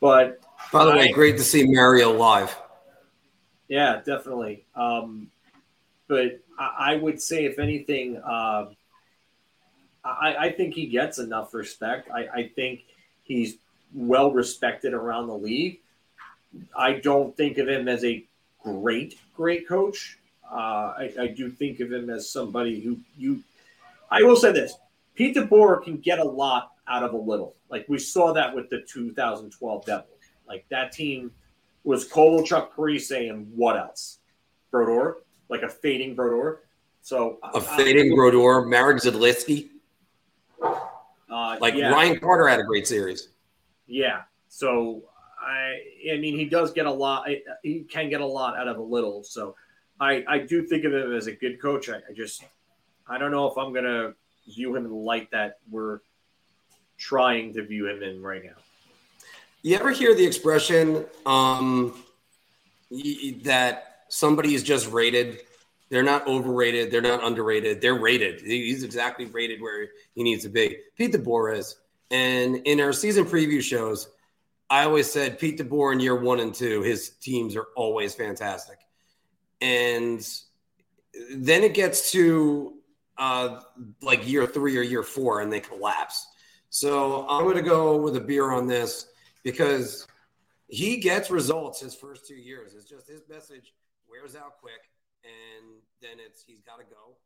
But
by the I, way, great to see Mario live.
Yeah, definitely. Um, but I, would say, if anything, uh, I, I, think he gets enough respect. I, I think he's well respected around the league. I don't think of him as a great, great coach. Uh, I, I, do think of him as somebody who you. I will say this: Pete DeBoer can get a lot out of a little. Like we saw that with the 2012 Devils. Like that team was Kovalchuk, Parise, and what else? Brodeur, like a fading Brodeur. So
a fading Brodeur, Marek Zidlicky. Uh, like yeah. Ryan Carter had a great series.
Yeah. So I, I mean, he does get a lot. He can get a lot out of a little. So I, I do think of him as a good coach. I, I just, I don't know if I'm gonna view him in the light that we're trying to view him in right now.
You ever hear the expression um, that somebody is just rated? They're not overrated. They're not underrated. They're rated. He's exactly rated where he needs to be. Pete DeBoer is. And in our season preview shows, I always said Pete DeBoer in year one and two, his teams are always fantastic. And then it gets to uh, like year three or year four and they collapse. So I'm going to go with a beer on this because he gets results his first two years. It's just his message wears out quick and then it's he's got to go.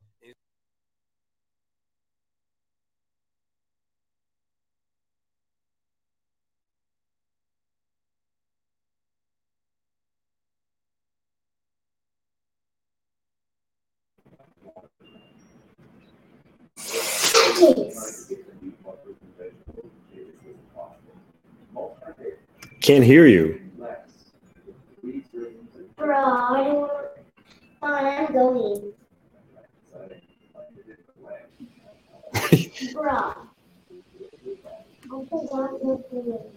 Can't hear you.
Bro, I'm going.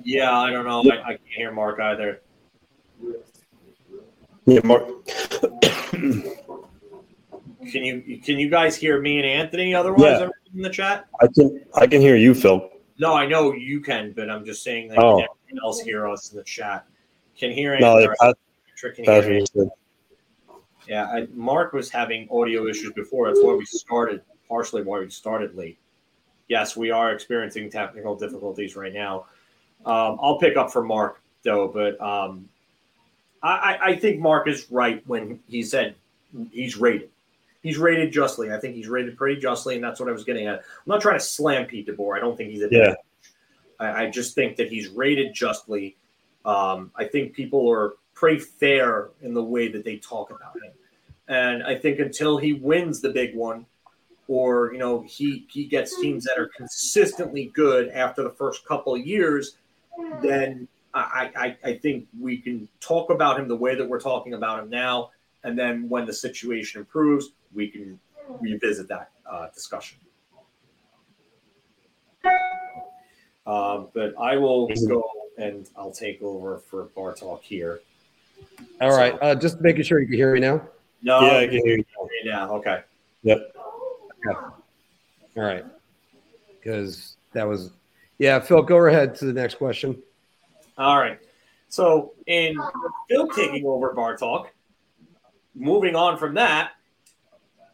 yeah, I don't know. I, I can't hear Marc either.
Yeah, Marc.
Can you can you guys hear me and Anthony? Otherwise, yeah. in the chat,
I can I can hear you, Phil.
No, I know you can, but I'm just saying that oh. everyone else hear us in the chat. Can hear Anthony. No, hear Yeah, I, Marc was having audio issues before. That's why we started. partially why we started late. Yes, we are experiencing technical difficulties right now. Um, I'll pick up for Marc though, but um, I, I think Marc is right when he said he's rated. He's rated justly. I think he's rated pretty justly, and that's what I was getting at. I'm not trying to slam Pete DeBoer. I don't think he's a
yeah.
I, I just think that he's rated justly. Um, I think people are pretty fair in the way that they talk about him. And I think until he wins the big one, or you know, he he gets teams that are consistently good after the first couple of years, then I, I, I think we can talk about him the way that we're talking about him now. And then when the situation improves, we can revisit that uh, discussion. Uh, but I will go and I'll take over for Bar Talk here.
All right, so, uh, just making sure you can hear me now.
No, yeah, I can hear you now. Okay.
Yep.
Okay. All right. Because that was, yeah, Phil. Go ahead to the next question.
All right. So, in Phil taking over Bar Talk, moving on from that.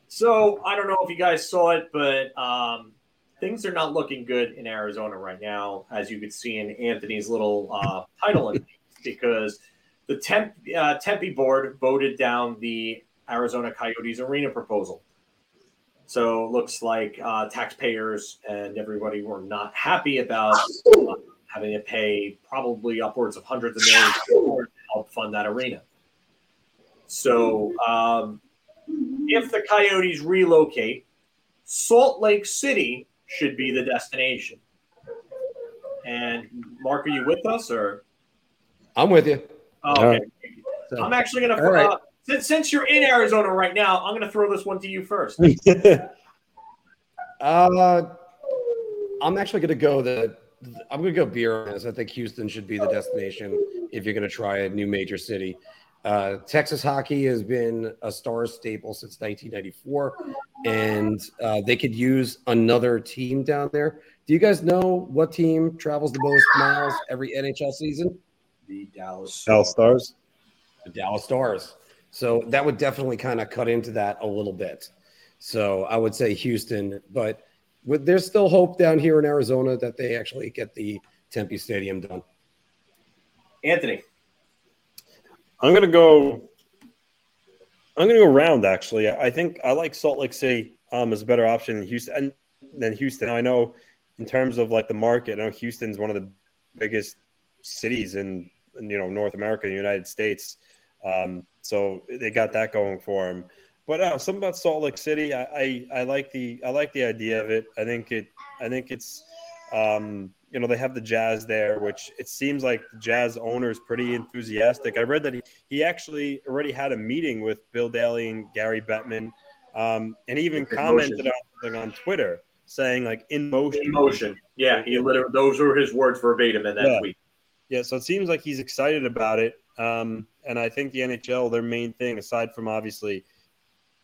So, I don't know if you guys saw it, but um, things are not looking good in Arizona right now, as you could see in Anthony's little uh, title, because the Temp, uh, Tempe board voted down the Arizona Coyotes arena proposal. So, looks like uh, taxpayers and everybody were not happy about uh, having to pay probably upwards of hundreds of millions to help fund that arena. So, um, if the Coyotes relocate, Salt Lake City should be the destination. And Marc, are you with us or?
I'm with you.
Oh, okay. So, I'm actually going to, right. uh, since, since you're in Arizona right now, I'm going to throw this one to you first.
uh, I'm actually going to go the, I'm going to go beer on this. I think Houston should be the destination if you're going to try a new major city. Uh, Texas hockey has been a star staple since 1994, and uh, they could use another team down there. Do you guys know what team travels the most miles every NHL season?
The Dallas
Dallas Stars.
The Dallas Stars. So that would definitely kind of cut into that a little bit. So I would say Houston, but with, there's still hope down here in Arizona that they actually get the Tempe Stadium done.
Anthony.
I'm gonna go. I'm gonna go round. Actually, I think I like Salt Lake City um, as a better option than Houston. Than Houston, I know in terms of like the market. I know Houston's one of the biggest cities in, in you know North America, the United States. Um, so they got that going for them. But uh, something about Salt Lake City, I, I, I like the I like the idea of it. I think it I think it's um, you know, they have the Jazz there, which it seems like the Jazz owner is pretty enthusiastic. I read that he, he actually already had a meeting with Bill Daly and Gary Bettman, um, and he even commented on, like, on Twitter saying like in motion.
In motion, yeah. He literally those were his words verbatim in that
yeah.
tweet.
Yeah, so it seems like he's excited about it, um, and I think the NHL, their main thing, aside from obviously,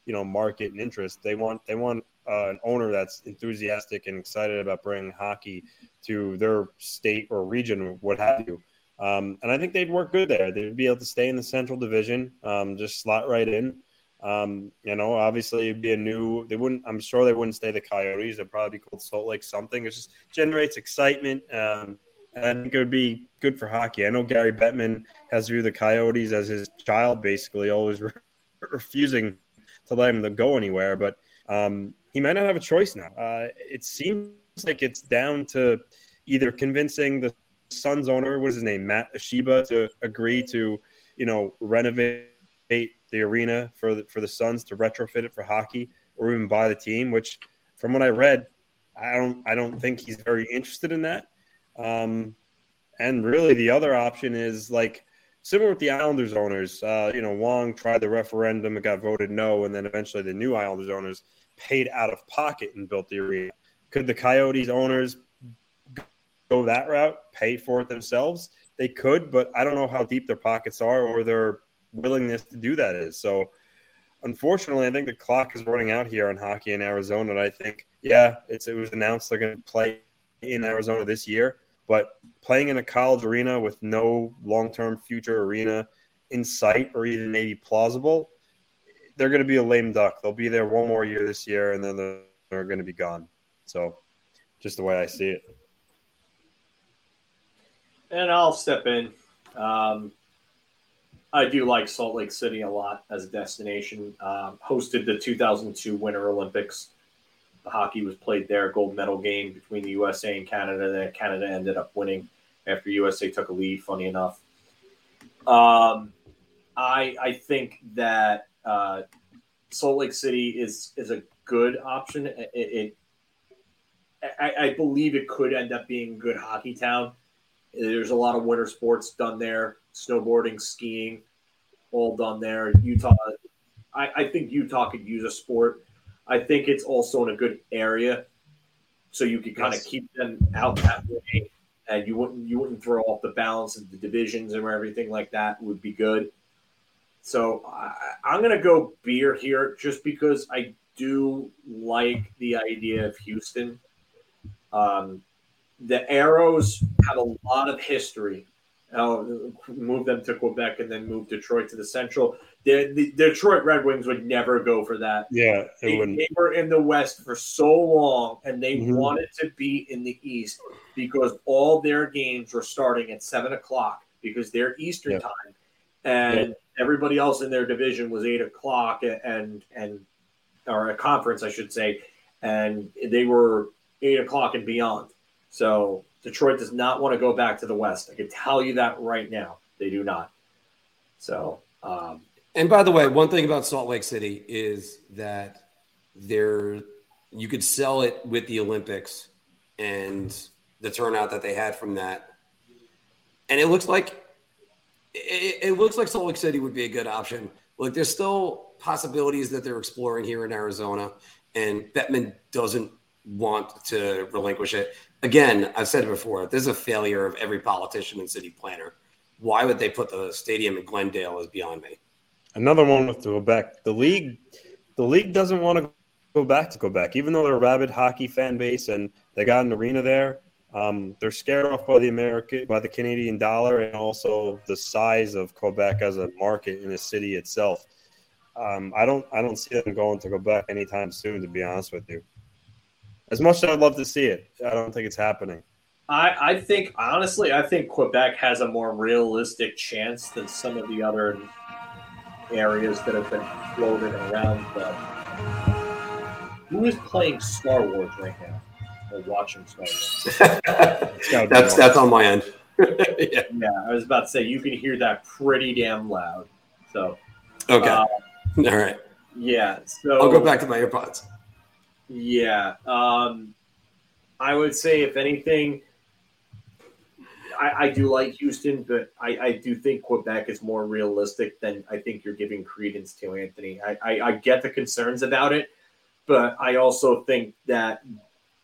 you know, market and interest, they want they want uh, an owner that's enthusiastic and excited about bringing hockey to their state or region, what have you. Um, and I think they'd work good there. They'd be able to stay in the Central Division, um, just slot right in. Um, you know, obviously it'd be a new. They wouldn't. I'm sure they wouldn't stay the Coyotes. They'd probably be called Salt Lake something. It just generates excitement. Um, and I think it would be good for hockey. I know Gary Bettman has viewed the Coyotes as his child, basically, always re- refusing to let him go anywhere. But um, he might not have a choice now. Uh, it seems like it's down to either convincing the Suns owner, what is his name, Matt Ishbia, to agree to, you know, renovate the arena for the, for the Suns to retrofit it for hockey, or even buy the team. Which, from what I read, I don't I don't think he's very interested in that. Um, and really, the other option is like similar with the Islanders owners. Uh, you know, Wang tried the referendum, it got voted no, and then eventually the new Islanders owners paid out of pocket and built the arena. Could the Coyotes owners go that route, pay for it themselves? They could, but I don't know how deep their pockets are or their willingness to do that is. So, unfortunately, I think the clock is running out here on hockey in Arizona. And I think, yeah, it was announced they're going to play in Arizona this year, but playing in a college arena with no long term future arena in sight or even maybe plausible, they're going to be a lame duck. They'll be there one more year this year, and then they're going to be gone. So, just the way I see it.
And I'll step in. Um, I do like Salt Lake City a lot as a destination. Um, hosted the 2002 Winter Olympics. The hockey was played there, gold medal game between the USA and Canada. That Canada ended up winning after USA took a lead. Funny enough, um, I I think that uh, Salt Lake City is is a good option. It, it I, I, believe it could end up being a good hockey town. There's a lot of winter sports done there, snowboarding, skiing, all done there. Utah, I, I think Utah could use a sport. I think it's also in a good area, so you could kind yes. of keep them out that way, and you wouldn't you wouldn't throw off the balance of the divisions and everything like that would be good. So I, I'm going to go beer here just because I do like the idea of Houston. Um, the Aeros have a lot of history. I'll move them to Quebec and then move Detroit to the Central. The, the Detroit Red Wings would never go for that.
Yeah,
they, they, were in the West for so long, and they mm-hmm. wanted to be in the East because all their games were starting at seven o'clock because they're Eastern yeah. time, and yeah. everybody else in their division was eight o'clock and and or a conference, I should say, and they were eight o'clock and beyond. So Detroit does not want to go back to the West. I can tell you that right now. They do not. So, um,
and by the way, one thing about Salt Lake City is that there you could sell it with the Olympics and the turnout that they had from that. And it looks like it, it looks like Salt Lake City would be a good option. Look, there's still possibilities that they're exploring here in Arizona, and Bettman doesn't want to relinquish it. Again, I've said it before. This is a failure of every politician and city planner. Why would they put the stadium in Glendale is beyond me.
Another one with Quebec. The league, the league doesn't want to go back to Quebec, even though they're a rabid hockey fan base and they got an arena there. Um, they're scared off by the American, by the Canadian dollar, and also the size of Quebec as a market in the city itself. Um, I don't, I don't see them going to Quebec anytime soon. To be honest with you, as much as I'd love to see it, I don't think it's happening.
I, I think honestly, I think Quebec has a more realistic chance than some of the other areas that have been floated around. The, who is playing Star Wars right now? Or watching Star
Wars? that's that's on my end.
yeah. yeah, I was about to say you can hear that pretty damn loud. So
okay, uh, all right.
Yeah, so
I'll go back to my AirPods.
Yeah. Um, I would say, if anything, I, I do like Houston, but I, I, do think Quebec is more realistic than I think you're giving credence to, Anthony. I, I, I get the concerns about it, but I also think that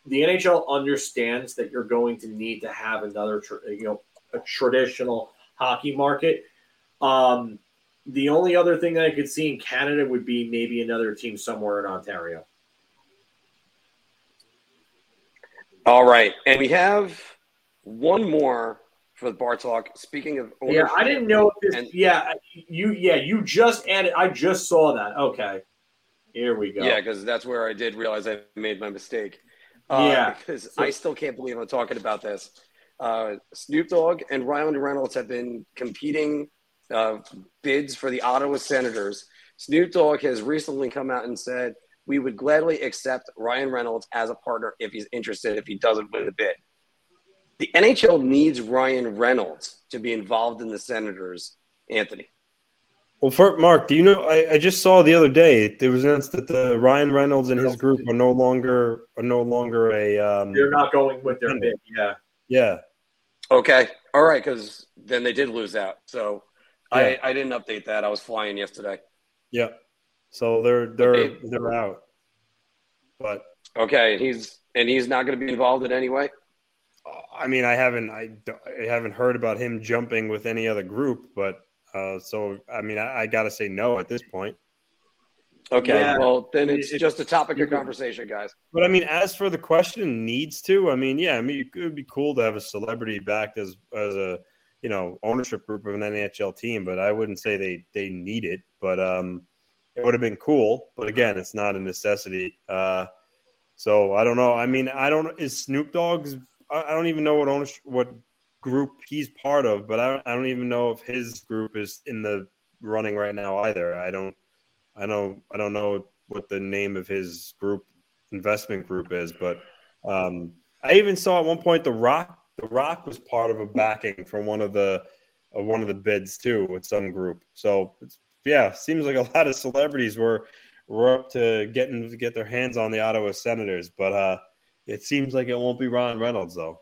the NHL understands that you're going to need to have another, you know, a traditional hockey market. Um, the only other thing that I could see in Canada would be maybe another team somewhere in Ontario.
All right, and we have one more for the bar talk. Speaking of,
yeah, I didn't know this. And, yeah, you, yeah, you just added. I just saw that. Okay, here we go.
Yeah, because that's where I did realize I made my mistake. Uh, yeah, because so, I still can't believe I'm talking about this. Uh, Snoop Dogg and Ryan Reynolds have been competing uh, bids for the Ottawa Senators. Snoop Dogg has recently come out and said we would gladly accept Ryan Reynolds as a partner if he's interested, if he doesn't win the bid. The NHL needs Ryan Reynolds to be involved in the Senators, Anthony.
Well, for Mark, do you know? I, I just saw the other day there was announced that the Ryan Reynolds and his group are no longer are no longer a. Um,
They're not going with their bid. Yeah.
Yeah.
Okay. All right. Because then they did lose out. So yeah. I I didn't update that. I was flying yesterday.
Yeah. So they're they're okay. they're out. But
okay, he's and he's not going to be involved in any way.
I mean, I haven't I, I haven't heard about him jumping with any other group, but uh, so I mean, I, I got to say no at this point.
Okay, yeah. well then it's it, just a topic of conversation, guys.
But I mean, as for the question, needs to. I mean, yeah, I mean, it would be cool to have a celebrity backed as as a you know ownership group of an NHL team, but I wouldn't say they they need it. But um, it would have been cool, but again, it's not a necessity. Uh, So I don't know. I mean, I don't. Is Snoop Dogg's? I don't even know what what group he's part of, but I don't, I don't even know if his group is in the running right now either. I don't. I don't. I don't know what the name of his group investment group is, but um, I even saw at one point the Rock. The Rock was part of a backing from one of the uh, one of the bids too with some group. So yeah, seems like a lot of celebrities were were up to getting to get their hands on the Ottawa Senators, but uh, it seems like it won't be Ron Reynolds though,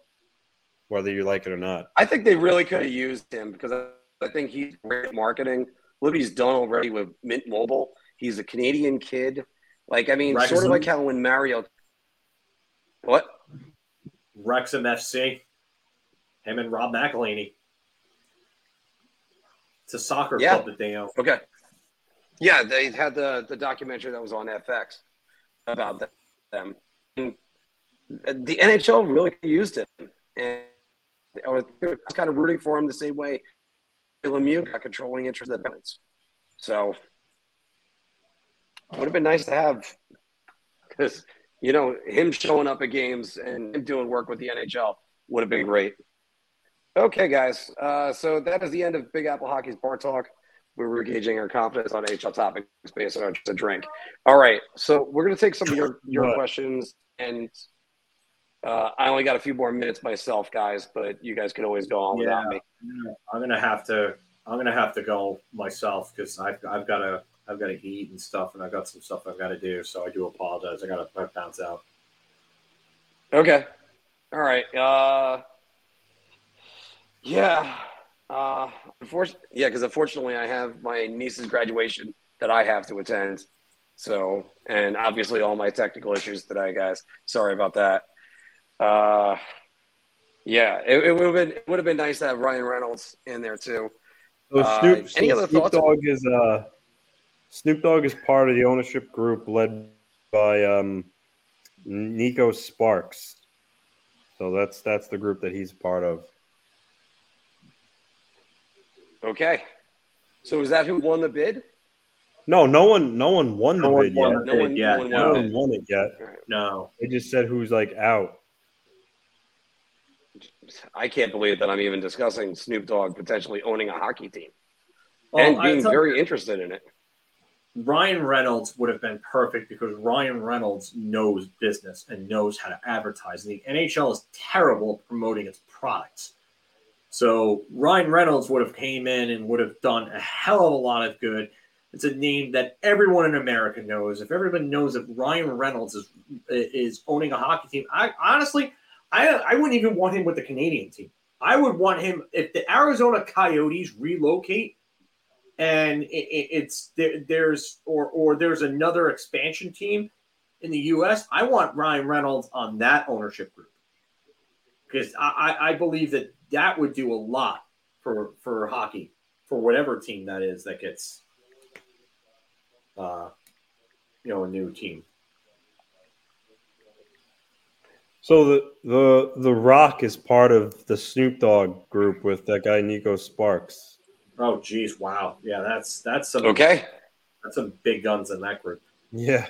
whether you like it or not.
I think they really could have used him because I think he's great marketing. Look what he's done already with Mint Mobile. He's a Canadian kid. Like I mean, Wrexham. sort of like how when Mario. What?
Wrexham FC. Him and Rob McElhenney. It's a soccer yeah. club that they own.
Okay. Yeah, they had the the documentary that was on FX about them. And the NHL really used him, and I was kind of rooting for him the same way Lemieux got controlling interest in the balance. So it would have been nice to have because you know him showing up at games and him doing work with the NHL would have been great. Okay, guys. Uh, so that is the end of Big Apple Hockey's Bar Talk. We were gauging our confidence on HL topics based on just a drink. All right. So we're going to take some of your, your questions. And uh, I only got a few more minutes myself, guys, but you guys can always go on yeah, without me.
I'm going to have to. I'm going to have to go myself because I've, I've got to I've got to eat and stuff, and I've got some stuff I've got to do. So I do apologize. I got to bounce out.
Okay. All right. Uh, yeah. Uh, unfortunately, yeah, because unfortunately, I have my niece's graduation that I have to attend. So, and obviously, all my technical issues today, guys. Sorry about that. Uh, yeah, it, it would have been it would have been nice to have Ryan Reynolds in there too.
So uh, Snoop, any other Snoop thoughts? Dogg is uh, Snoop Dogg is part of the ownership group led by um, Neko Sparks. So that's that's the group that he's part of.
Okay. So is that who won the bid?
No, no one, no one won the
no
bid yet.
No, one, yet.
no, no one won it yet.
No,
they just said who's like out.
I can't believe that I'm even discussing Snoop Dogg potentially owning a hockey team well, and being very you, interested in it.
Ryan Reynolds would have been perfect because Ryan Reynolds knows business and knows how to advertise. And the NHL is terrible at promoting its products. So Ryan Reynolds would have came in and would have done a hell of a lot of good. It's a name that everyone in America knows. If everyone knows that Ryan Reynolds is is owning a hockey team, I honestly, I I wouldn't even want him with the Canadian team. I would want him if the Arizona Coyotes relocate and it, it, it's there, there's or or there's another expansion team in the U.S. I want Ryan Reynolds on that ownership group because I, I believe that that would do a lot for for hockey for whatever team that is that gets uh you know a new team.
So the the the Rock is part of the Snoop Dogg group with that guy Neko Sparks.
Oh geez, wow. Yeah, that's that's some
okay.
That's some big guns in that group.
Yeah.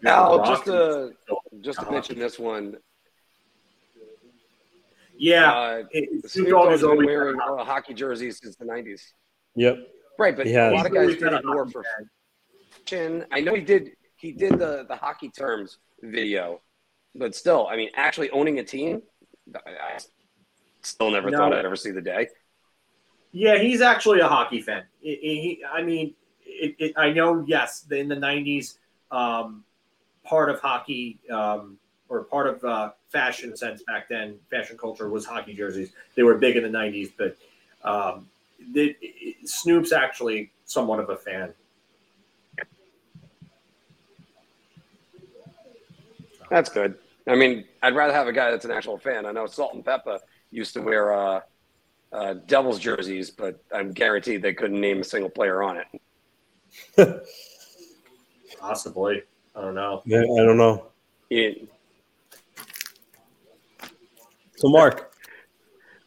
Now, just to just to mention this one,
yeah, uh,
it, Snoop Dogg has been wearing a hockey jerseys since the '90s.
Yep.
Right, but a lot of guys did more for fashion. I know he did. He did the the hockey terms video, but still, I mean, actually owning a team, I still never no. thought I'd ever see the day.
Yeah, he's actually a hockey fan. He, I mean, it, it, I know. Yes, in the '90s, um, part of hockey um, or part of uh, fashion sense back then, fashion culture was hockey jerseys. They were big in the '90s, but um, the, Snoop's actually somewhat of a fan.
That's good. I mean, I'd rather have a guy that's an actual fan. I know Salt-N-Pepa used to wear uh, uh, Devils jerseys, but I'm guaranteed they couldn't name a single player on
it. Possibly. I don't know.
Yeah, I don't know.
It,
so, Mark.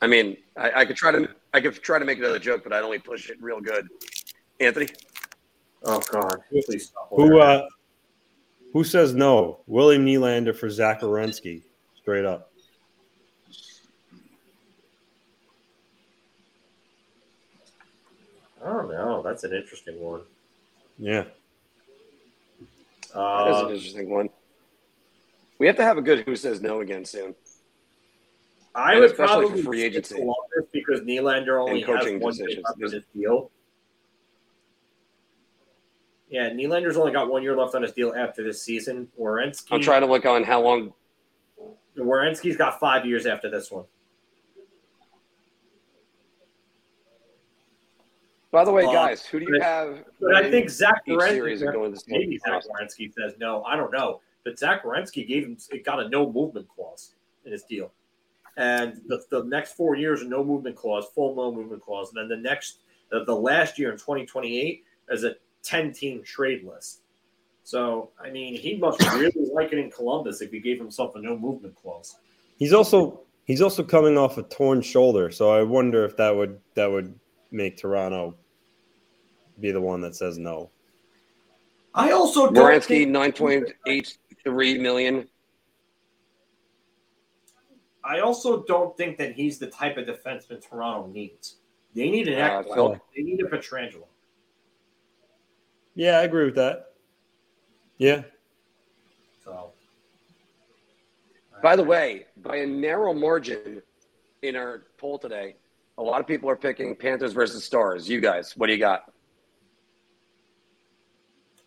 I mean, I, I, could try to I could try to make another joke, but I'd only push it real good. Anthony.
Oh God! Please stop.
Who uh, who says no? William Nylander for Zach Werenski, straight up.
I don't know. That's an interesting one.
Yeah.
Uh, that is an interesting one. We have to have a good who says no again soon.
I and would probably free agency because Nylander only has one year left on his deal. Yeah, Nylander's only got one year left on his deal after this season. Werenski.
I'm trying to look on how long.
Werenski's got five years after this one.
By the way, uh, guys, who do you have?
But I think Zach. Maybe Zach Werenski says no. I don't know, but Zach Werenski gave him it got a no movement clause in his deal, and the, the next four years a no movement clause, full no movement clause, and then the next the, the last year in 2028 as a 10 team trade list. So I mean, he must really like it in Columbus if he gave himself a no movement clause.
He's also he's also coming off a torn shoulder, so I wonder if that would that would make Toronto be the one that says no.
I also
Werenski nine point eight three million.
I also don't think that he's the type of defenseman Toronto needs. They need an uh, Phil, They need a Pietrangelo.
Yeah, I agree with that. Yeah.
So.
By the way, by a narrow margin in our poll today, a lot of people are picking Panthers versus Stars. You guys, what do you got?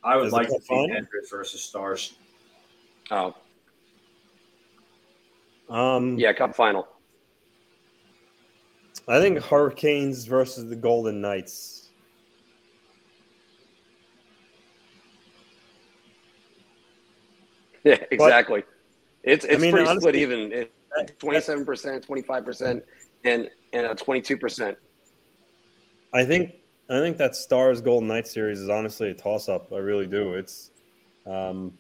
I would Is like to see Panthers versus Stars.
Oh.
Um,
yeah, Cup final.
I think Hurricanes versus the Golden Knights.
Yeah, exactly. But, it's it's I mean, pretty honestly, split even. Twenty-seven percent, twenty-five percent, and and twenty-two percent.
I think I think that Stars Golden Knights series is honestly a toss up. I really do. It's, um,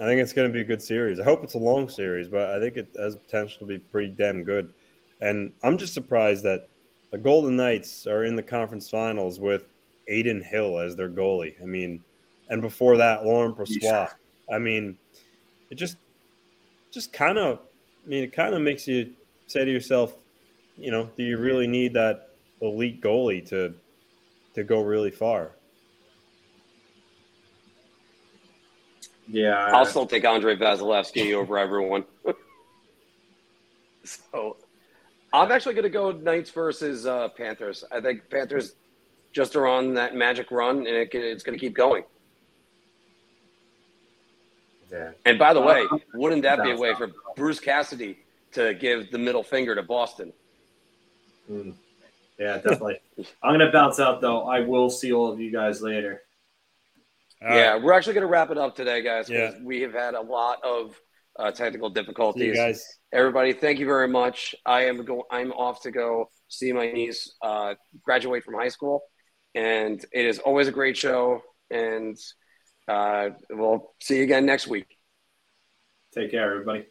I think it's going to be a good series. I hope it's a long series, but I think it has potential to be pretty damn good. And I'm just surprised that the Golden Knights are in the conference finals with Adin Hill as their goalie. I mean, and before that, Laurent Brossoit. I mean, it just, just kind of, I mean, it kind of makes you say to yourself, you know, do you really need that elite goalie to to go really far.
Yeah,
I'll still take Andrei Vasilevskiy over everyone. so, I'm actually going to go Knights versus uh, Panthers. I think Panthers just are on that magic run, and it, it's going to keep going.
Yeah.
And by the way, wouldn't that be a way for Bruce Cassidy to give the middle finger to Boston?
Mm. Yeah, definitely. I'm gonna bounce out though. I will see all of you guys later.
All yeah, right. we're actually gonna wrap it up today, guys. Yeah. we have had a lot of uh, technical difficulties.
guys,
everybody, thank you very much. I am going. I'm off to go see my niece uh, graduate from high school, and it is always a great show. And uh, we'll see you again next week.
Take care, everybody.